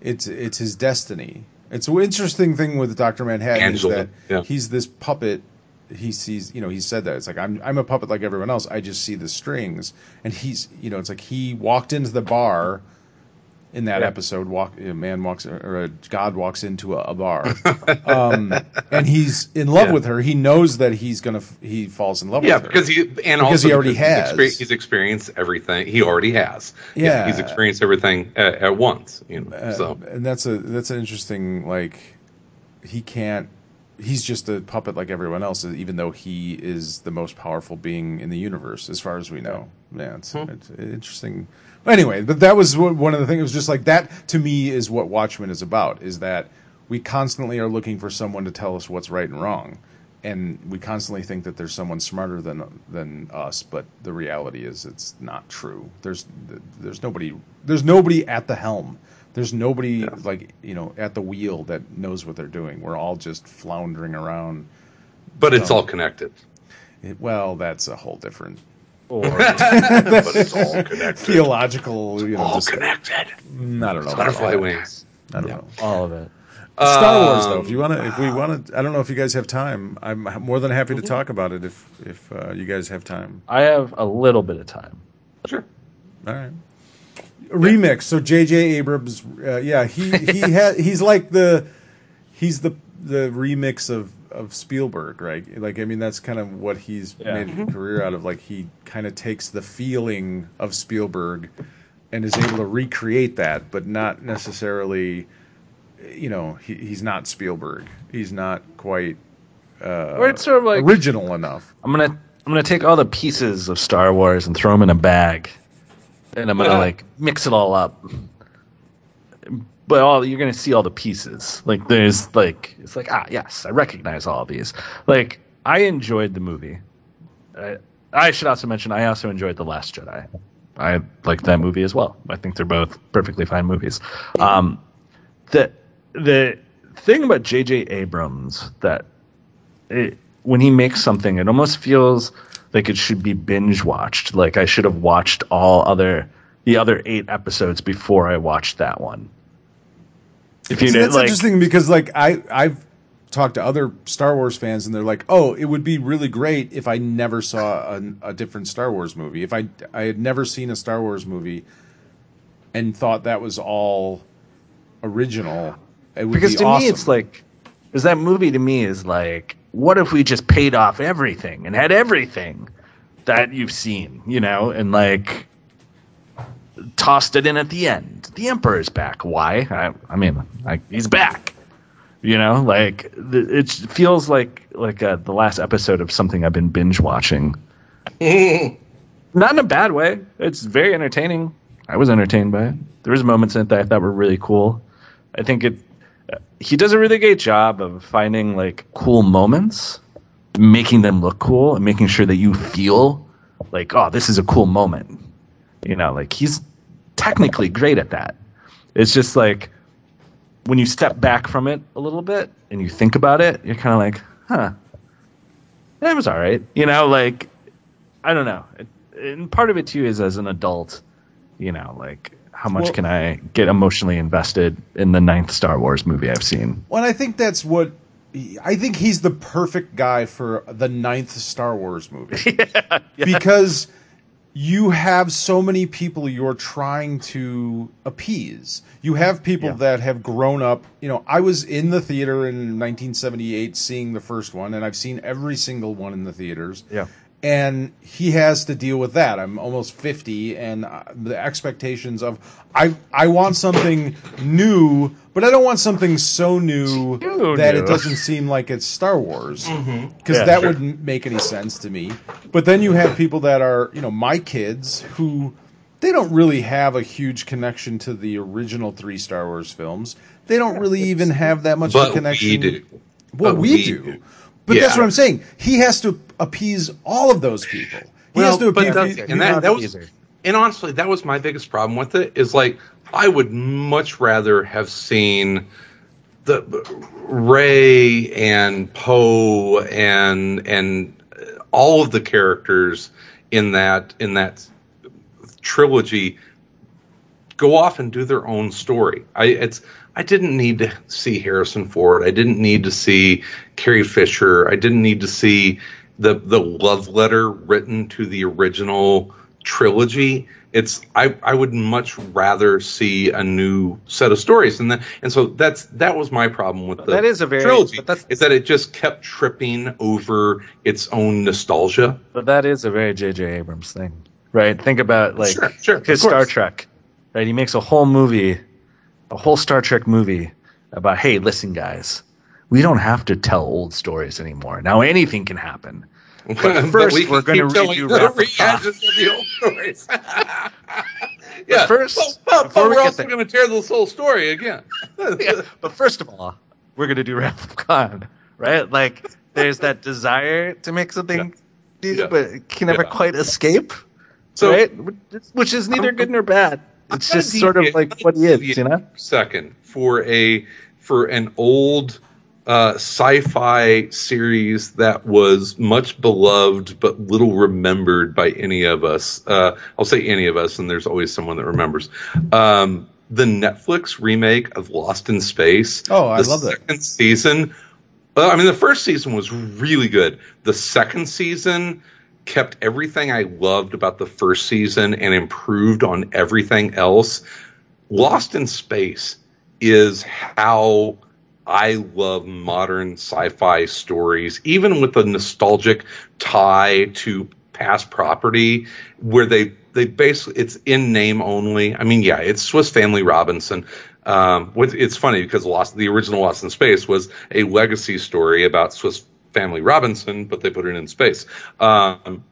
It's it's his destiny. It's an interesting thing with Doctor Manhattan
Angela,
is that
yeah.
he's this puppet. He sees, you know, he said that it's like I'm I'm a puppet like everyone else. I just see the strings, and he's, you know, it's like he walked into the bar in that
Yeah.
episode. Walk a man walks or a god walks into a, a bar, um, and he's in love
Yeah.
with her. He knows that he's gonna f- he falls in love
Yeah,
with her
because he and
Because
also
he already
because he's
has.
exper- he's experienced everything. He already has. He's-
Yeah.
he's experienced everything at, at once. You know,
Uh,
so
and that's a that's an interesting like he can't he's just a puppet like everyone else even though he is the most powerful being in the universe as far as we know. Yeah it's,
Hmm.
it's interesting. Anyway but that was one one of the things it was just like that to me is what watchmen is about is that we constantly are looking for someone to tell us what's right and wrong and we constantly think that there's someone smarter than than us but the reality is it's not true. There's there's nobody there's nobody at the helm there's nobody like you know at the wheel that knows what they're doing we're all just floundering around
but it's all connected.
It- well that's a whole different
Or,
but it's all connected.
theological you know
all
just,
connected.
I don't know about
Butterfly wings.
I don't know
all of it.
Star Wars
Um,
though if you want to if we want to I don't know if you guys have time I'm more than happy
Mm-hmm.
to talk about it if if uh, you guys have time
I have a little bit of time.
Sure.
All right. Remix. So J.J. Abrams, uh, yeah, he he had he's like the he's the the remix of of Spielberg, right? Like I mean, that's kind of what he's
Yeah.
made a career out of. Like he kind of takes the feeling of Spielberg and is able to recreate that, but not necessarily. You know, he, he's not Spielberg. He's not quite
Or it's sort of like
original enough.
I'm gonna I'm gonna take all the pieces of Star Wars and throw them in a bag, and I'm gonna like mix it all up. But all you're gonna see all the pieces. Like there's like it's like ah yes I recognize all of these. Like I enjoyed the movie. I, I should also mention I also enjoyed the Last Jedi. I liked that movie as well. I think they're both perfectly fine movies. Um, the the thing about J.J. Abrams that it, when he makes something, it almost feels like it should be binge watched. Like I should have watched all other the other eight episodes before I watched that one. If you
See,
know,
that's
like,
interesting because like I I've talked to other Star Wars fans and they're like, oh, it would be really great if I never saw a, a different Star Wars movie. If I I had never seen a Star Wars movie and thought that was all original, it would
because
be
to
awesome.
me it's like, because that movie to me is like, what if we just paid off everything and had everything that you've seen, you know, and like tossed it in at the end. The Emperor's back. Why? I, I mean, I, he's back. You know, like it feels like like uh, the last episode of something I've been binge watching. Not in a bad way. It's very entertaining. I was entertained by it. There was moments in it that I thought were really cool. I think it. He does a really great job of finding like cool moments, making them look cool, and making sure that you feel like, oh, this is a cool moment. You know, like he's technically great at that. It's just like when you step back from it a little bit and you think about it, you're kind of like, huh, that was all right. You know, like I don't know. It, and part of it too is as an adult, you know, like how much
Well-
can I get emotionally invested in the ninth Star Wars movie I've seen?
Well, I think that's what I think he's the perfect guy for the ninth Star Wars movie because you have so many people you're trying to appease. You have people
Yeah.
that have grown up. You know, I was in the theater in 1978 seeing the first one, and I've seen every single one in the theaters.
Yeah.
And he has to deal with that. I'm almost 50 and uh, the expectations of I I want something new, but I don't want something so new
Too
that
new.
it doesn't seem like it's Star Wars. Because
Yeah,
that
sure.
wouldn't make any sense to me. But then you have people that are, you know, my kids who they don't really have a huge connection to the original 3 Star Wars films. They don't really even have that much of a
But
connection.
we do.
Well,
But
we,
we
do.
do.
But that's what I'm saying. He has to appease all of those people. He
Well,
has to
but
appease. he-
and that, that was, and honestly, that was my biggest problem with it. Is like I would much rather have seen the Rey and Poe and and all of the characters in that in that trilogy go off and do their own story. I it's I didn't need to see Harrison Ford. I didn't need to see Carrie Fisher. I didn't need to see the the love letter written to the original trilogy. It's I, I would much rather see a new set of stories and that and so that's that was my problem with the
That is a very-
trilogy
but that's-
is that it just kept tripping over its own nostalgia.
But that is a very J.J. Abrams thing, right? Think about like
Sure, sure,
his. Star Trek, right? He makes a whole movie, a whole Star Trek movie about, hey, listen, guys, we don't have to tell old stories anymore. Now anything can happen. But first,
we
we're going to redo
the
Wrath of
reactions of the old stories. yeah,
first,
but, but, but
we
we're
get
also going to tear this whole story again.
yeah, but first of all, we're gonna do Wrath of Khan, right? Like, there's that desire to make something,
Yeah.
but it can never
Yeah.
quite escape,
So-
right? Which is neither good nor bad. It's
I'm
just sort of like what he is, you know?
Second for a for an old uh, sci-fi series that was much beloved but little remembered by any of us. Uh, I'll say any of us, and there's always someone that remembers. Um, the Netflix remake of Lost in Space.
Oh, I love that.
Second season. Well, I mean, the first season was really good. The second season kept everything I loved about the first season and improved on everything else. Lost in Space is how I love modern sci-fi stories, even with a nostalgic tie to past property, where they they basically it's in name only. I mean, yeah, it's Swiss Family Robinson. Um, it's funny because Lost, the original Lost in Space was a legacy story about Swiss Family Robinson, but they put it in space. Um,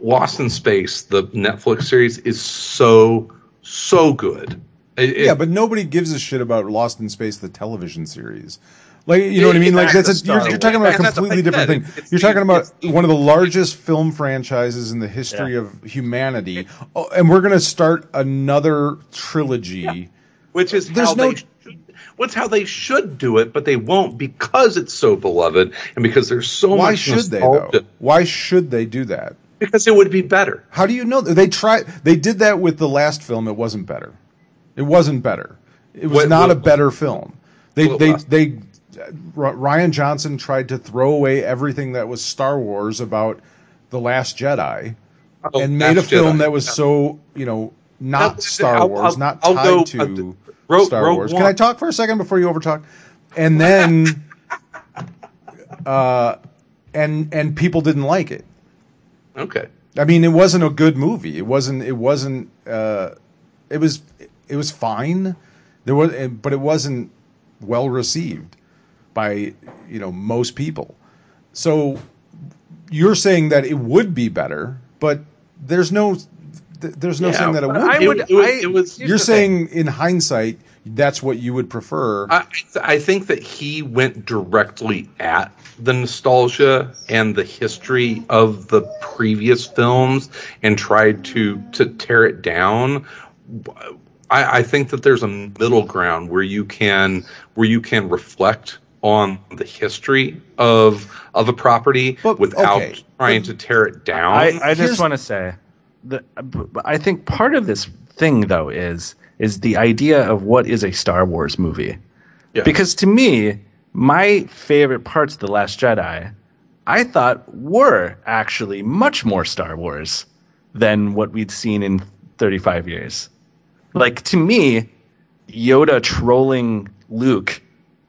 Lost in Space, the Netflix series, is so so good. It- it-
yeah, but nobody gives a shit about Lost in Space, the television series. Like, you know what I mean? Like,
That's
that's
a
a, you're, you're talking about a completely different thing.
It's
You're talking about one of the largest film franchises in the history
Yeah.
of humanity, oh, and we're going to start another trilogy.
which is
There's
how
no-
they should, what's how they should do it, but they won't because it's so beloved and because there's so
Why
much
should they though? Why should they do that?
Because it would be better.
How do you know? They tried. They did that with the last film. It wasn't better. It wasn't better. It was
What-
not a better film. They
what
they
last-
they. Rian Johnson tried to throw away everything that was Star Wars about the Last Jedi,
Oh,
and made a film
Jedi.
that was so you know not Star
I'll-
Wars,
I'll-
not tied
uh,
to
Rogue-
Star
Rogue
Wars.
One.
Can I talk for a second before you overtalk? And then, uh, and and people didn't like it.
Okay.
I mean, it wasn't a good movie. It wasn't. It wasn't. Uh, it was. It was fine. There was, eh, but it wasn't well received by you know most people. So you're saying that it would be better, but there's no. There's no
Yeah,
saying that it would.
I
be.
It-
would.
it was-
I,
it was-
You're
the thing.
saying in hindsight that's what you would prefer.
I, I think that he went directly at the nostalgia and the history of the previous films and tried to to tear it down. I, I think that there's a middle ground where you can where you can reflect on the history of of a property
But-
without
okay,
trying
but-
to tear it down.
I, I just want to say that I think part of this thing though is is the idea of what is a Star Wars movie.
Yeah.
Because to me, my favorite parts of The Last Jedi, I thought were actually much more Star Wars than what we'd seen in 35 years. Like to me, Yoda trolling Luke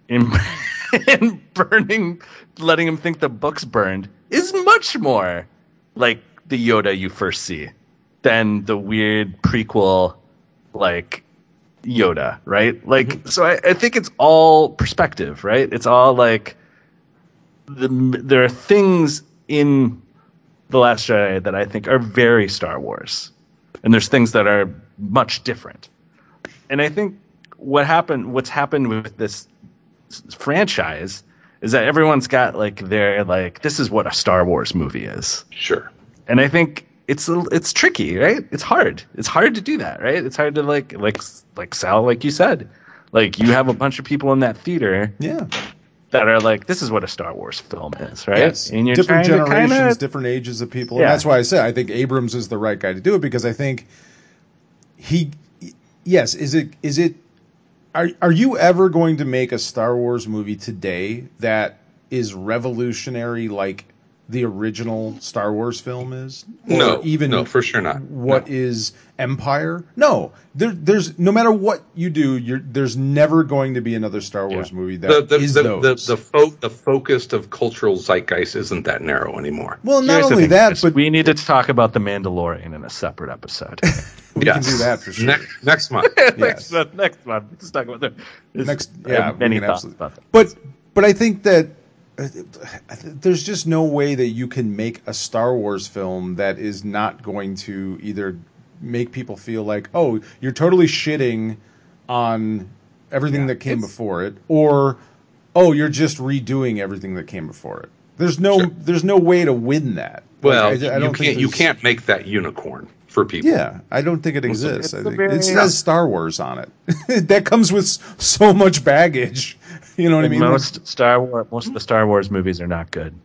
and, and burning, letting him think the book's burned is much more like the Yoda you first see than the weird prequel, like Yoda, right? Like, mm-hmm. so I, I think it's all perspective, right? It's all like the, there are things in the Last Jedi that I think are very Star Wars, and there's things that are much different. And I think what happened, what's happened with this franchise, is that everyone's got like their like this is what a Star Wars movie is,
Sure.
and I think it's it's tricky, right? It's hard. It's hard to do that, right? It's hard to like like like Sal, like you said, like you have a bunch of people in that theater
Yeah.
that are like, this is what a Star Wars film is, right?
Yes.
And you're
different generations,
kinda-
different ages of people.
Yeah.
And that's why I said I think Abrams is the right guy to do it because I think he yes, is it is it are are you ever going to make a Star Wars movie today that is revolutionary like the original Star Wars film is? Or
No,
even
no, for sure not.
What is Empire? No, there, there's no matter what you do, you're, there's never going to be another Star Wars
Yeah.
movie
The
that
the
is
the, the,
those.
the, fo- the focus of cultural zeitgeist isn't that narrow anymore.
well, not
Here's
only that, but
we need to talk about the Mandalorian in a separate episode.
we can do that for sure.
Next, next month.
Yes.
next month, next month, let's talk about that. This-
next yeah
many thoughts
absolutely-
about that.
but but i think that uh, there's just no way that you can make a star wars film that is not going to either make people feel like oh you're totally shitting on everything that came before it or oh you're just redoing everything that came before it there's no
Sure.
there's no way to win that
Well,
Like, I, I
you
don't
can't you can't make that unicorn for people.
yeah, I don't think it exists.
it's
I
a
think
very-
it says Star Wars on it. that comes with so much baggage. You know what I mean?
most Star Wars, most of the Star Wars movies are not good.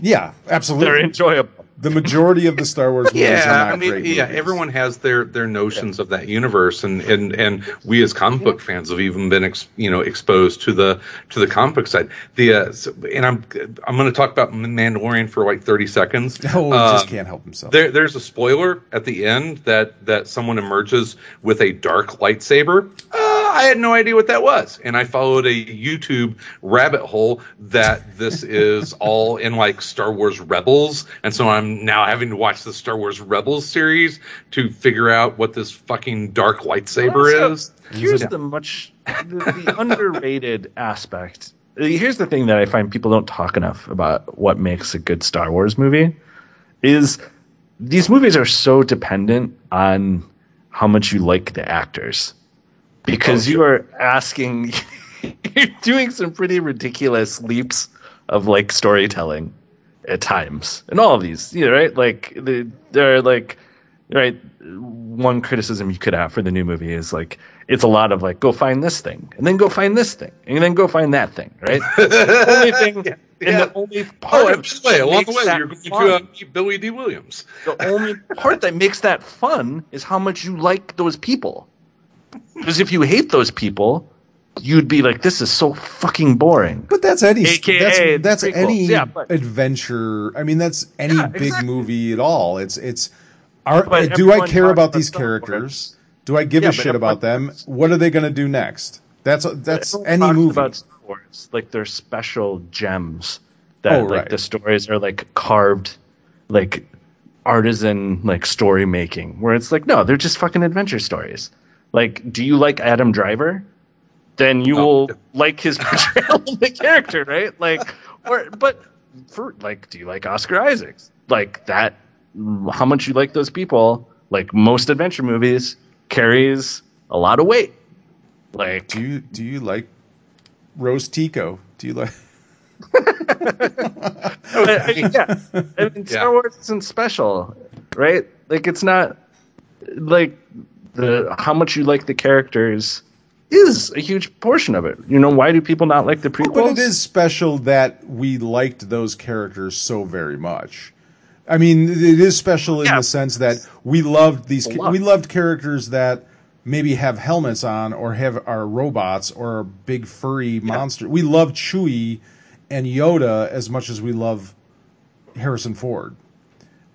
yeah, absolutely.
They're
absolutely.
enjoyable.
The majority of the Star Wars movies are
Yeah,
not
I mean,
great
yeah,
movies.
everyone has their their notions of that universe, and and and we as comic book fans have even been ex, you know exposed to the to the comic book side. The uh, so- and I'm I'm going to talk about Mandalorian for like thirty seconds.
Oh, he just
Um,
can't help himself.
There, there's a spoiler at the end that that someone emerges with a dark lightsaber. Uh, I had no idea what that was, and I followed a YouTube rabbit hole that this is all in like Star Wars Rebels, and so I'm now having to watch the Star Wars Rebels series to figure out what this fucking dark lightsaber
Also,
is.
Here's the much the, the underrated aspect. Uh, here's the thing that I find people don't talk enough about what makes a good Star Wars movie is these movies are so dependent on how much you like the actors because
Oh,
you are asking you're doing some pretty ridiculous leaps of like storytelling at times and all of these you know right like the, they're like right one criticism you could have for the new movie is like it's a lot of like go find this thing and then go find this thing and then go find that thing right the only thing and
yeah.
the only part
Oh, and the way,
that
along the way, you're going
fun-
to uh, meet Billy Dee Williams.
the only part that makes that fun is how much you like those people. Because if you hate those people, you'd be like, "This is so fucking boring."
but that's any
AKA
that's, that's any
Yeah, but-
adventure. I mean, that's any
Yeah,
big
exactly.
movie at all. It's it's. Are,
uh,
do I care about
about
these
Star Wars.
characters? Do I give
Yeah,
a shit about them?
talks-
What are they going to do next? That's that's any movie.
about Star Wars like they're special gems that
Oh,
like the stories are like carved, like artisan like story making. Where it's like, no, they're just fucking adventure stories. Like, do you like Adam Driver? Then you
Oh,
will like his portrayal of the character, right? Like, or but for like, do you like Oscar Isaacs? Like that? How much you like those people? Like most adventure movies carries a lot of weight. Like,
do you do you like Rose Tico? Do you like?
I- I- yeah, I mean, Star
Yeah.
Wars isn't special, right? Like, it's not like the how much you like the characters is a huge portion of it. You know, why do people not like the prequels?
But it is special that we liked those characters so very much. I mean, it is special in
Yeah.
the sense that we loved these. We loved characters that maybe have helmets on or have are robots or a big furry monster. We love Chewie and Yoda as much as we love Harrison Ford.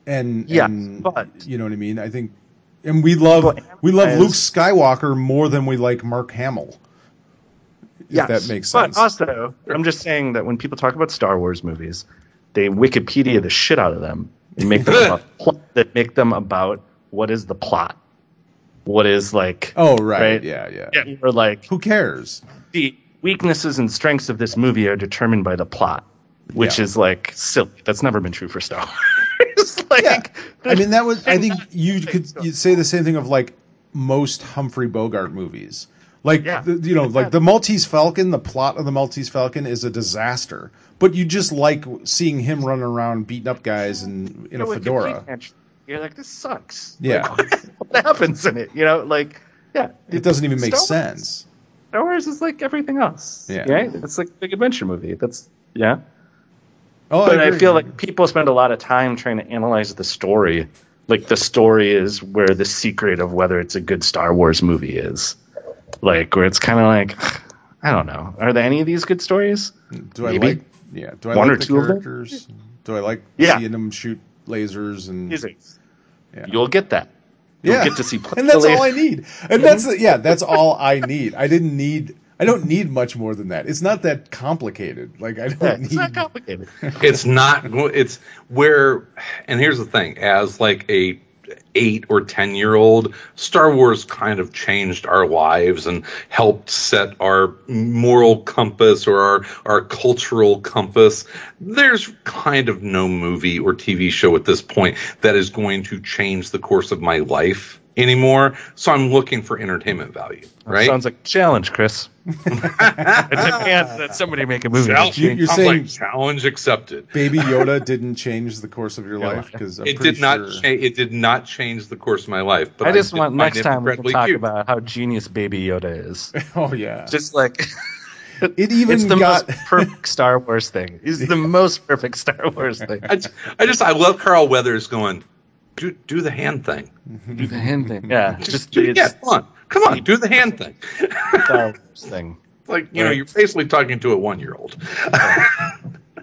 And
Yeah,
and,
but-
you know what I mean? I think and we love
But
we love
as-
Luke Skywalker more than we like Mark Hamill. If
Yes,
that makes sense.
But also, I'm just saying that when people talk about Star Wars movies, they Wikipedia the shit out of them and make them about pl- that make them about what is the plot, what is like.
oh right,
right?
yeah, yeah,
Yeah, or like
Who cares?
the weaknesses and strengths of this movie are determined by the plot, which
Yeah.
is like silly. That's never been true for Star Wars. like,
Yeah, I mean that was. I think you could
goes.
you'd say the same thing of like most Humphrey Bogart movies. Like
Yeah.
the, you know, like the Maltese Falcon. The plot of the Maltese Falcon is a disaster, but you just like seeing him running around beating up guys in in a fedora.
You're like, this sucks.
Yeah.
Like, what happens in it? You know, like, yeah,
It doesn't even make
Star Wars-
sense.
Star Wars is like everything else.
Yeah.
Right? It's like a big adventure movie. That's yeah.
Oh,
But I,
agree.
feel like people spend a lot of time trying to analyze the story. Like the story is where the secret of whether it's a good Star Wars movie is. Like where it's kind of like I don't know. Are there any of these good stories?
do I
maybe
like yeah? Do I
one
like
or
the
two of them?
characters? Do I like
Yeah.
seeing them shoot lasers and Yeah.
You'll get that. You'll
yeah.
get to see
and that's all I need. And that's yeah, that's all I need. I didn't need. I don't need much more than that. It's not that complicated. Like I don't
Yeah,
need.
it's not complicated.
it's not it's where and here's the thing as like a eight or ten year old star wars kind of changed our lives and helped set our moral compass or our, our cultural compass there's kind of no movie or tv show at this point that is going to change the course of my life anymore so i'm looking for entertainment value right
Sounds like a challenge, Chris. I demand that somebody make a movie.
Challenge-
You- you're
sounds
saying-
like challenge accepted
Baby Yoda didn't change the course of your
Yeah,
life because
it did not cha- it did not change the course of my life but
I just
did
want
find
next time we can talk
cute.
about how genius Baby Yoda is.
Oh yeah,
Just like
it even
it's the
got.
most perfect Star Wars thing. It's the most perfect Star Wars thing.
I just I love Carl Weathers going do do the hand thing
Do the hand thing. Yeah, just
do,
it's
yeah come on come on do the hand thing
Star Wars thing.
like you know you're basically talking to a one year old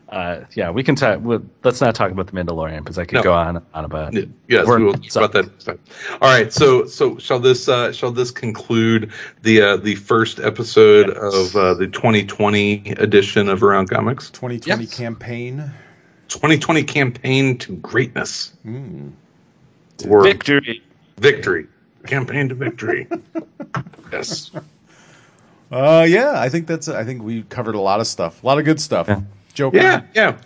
Uh, yeah, we can talk. Well, let's not talk about the Mandalorian because I could
No.
go on and on about. it.
yes
We're-
we will talk about that next all right so so shall this uh shall this conclude the uh the first episode
Yes.
of uh, the 2020 edition of Around Comics
2020
Yes.
campaign.
2020 campaign to greatness
Mm.
Or
Victory.
victory campaign to victory yes
Uh, yeah, I think that's. I think we covered a lot of stuff, a lot of good stuff.
Yeah.
Joker.
Yeah, yeah.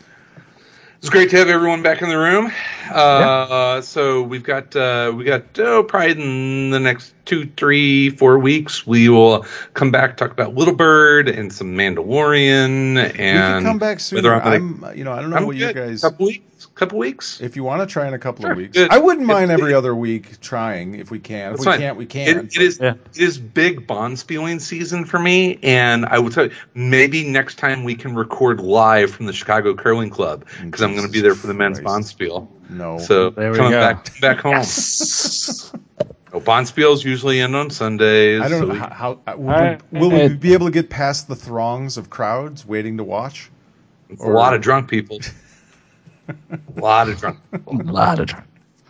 It's great to have everyone back in the room. Uh, So we've got uh, we got oh, probably in the next two, three, four weeks we will come back talk about Little Bird and some Mandalorian
we
and
can come back
whether
sooner.
I'm gonna-
you know, I don't know
I'm
what you
good.
guys.
Couple weeks.
If you want to try in a couple
Sure,
of weeks,
good.
I wouldn't mind
If-
every other week trying if we can. If
That's
we
fine.
can't, we can't.
It, it is
Yeah.
it is big bonspieling season for me, and I will tell you maybe next time we can record live from the Chicago Curling Club because I'm going to be there for the men's
Christ.
bonspiel.
no.
So
There we
coming
go.
back back home. Oh, bonspiels usually end on Sundays.
I don't
so
know
we-
how. how uh, will,
I-
we, will we
I-
be able to get past the throngs of crowds waiting to watch?
it's a lot of drunk people. a lot of drunk,
A lot of drunk.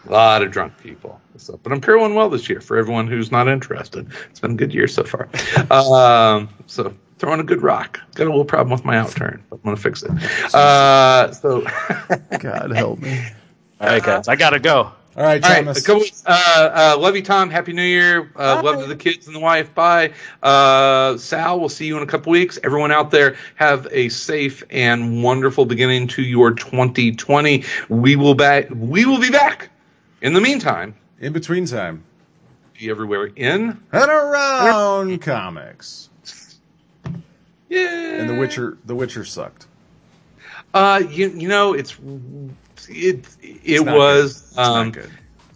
a lot of drunk people. So, but I'm doing well this year for everyone who's not interested. It's been a good year so far. Um, so throwing a good rock. Got a little problem with my outturn, but I'm gonna fix it. Uh, so.
God help me.
All right, guys, I gotta go.
All right,
All right,
Thomas.
a couple weeks. Uh, uh, love you, Tom. Happy New Year. Uh, love to the kids and the wife. Bye. Uh, Sal, we'll see you in a couple weeks. Everyone out there, have a safe and wonderful beginning to your 2020. We will back. We will be back. In the meantime,
In between time.
be everywhere in.
And around comics.
Yeah.
And The Witcher. The Witcher sucked.
Uh, you you know it's it it
It's
was
good. It's not
um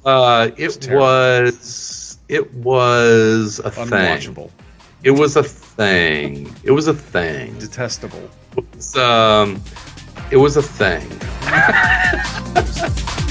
uh it was it was a thing.
Unwatchable.
It was a thing. It was a thing.
Detestable.
It was, um, it was a thing.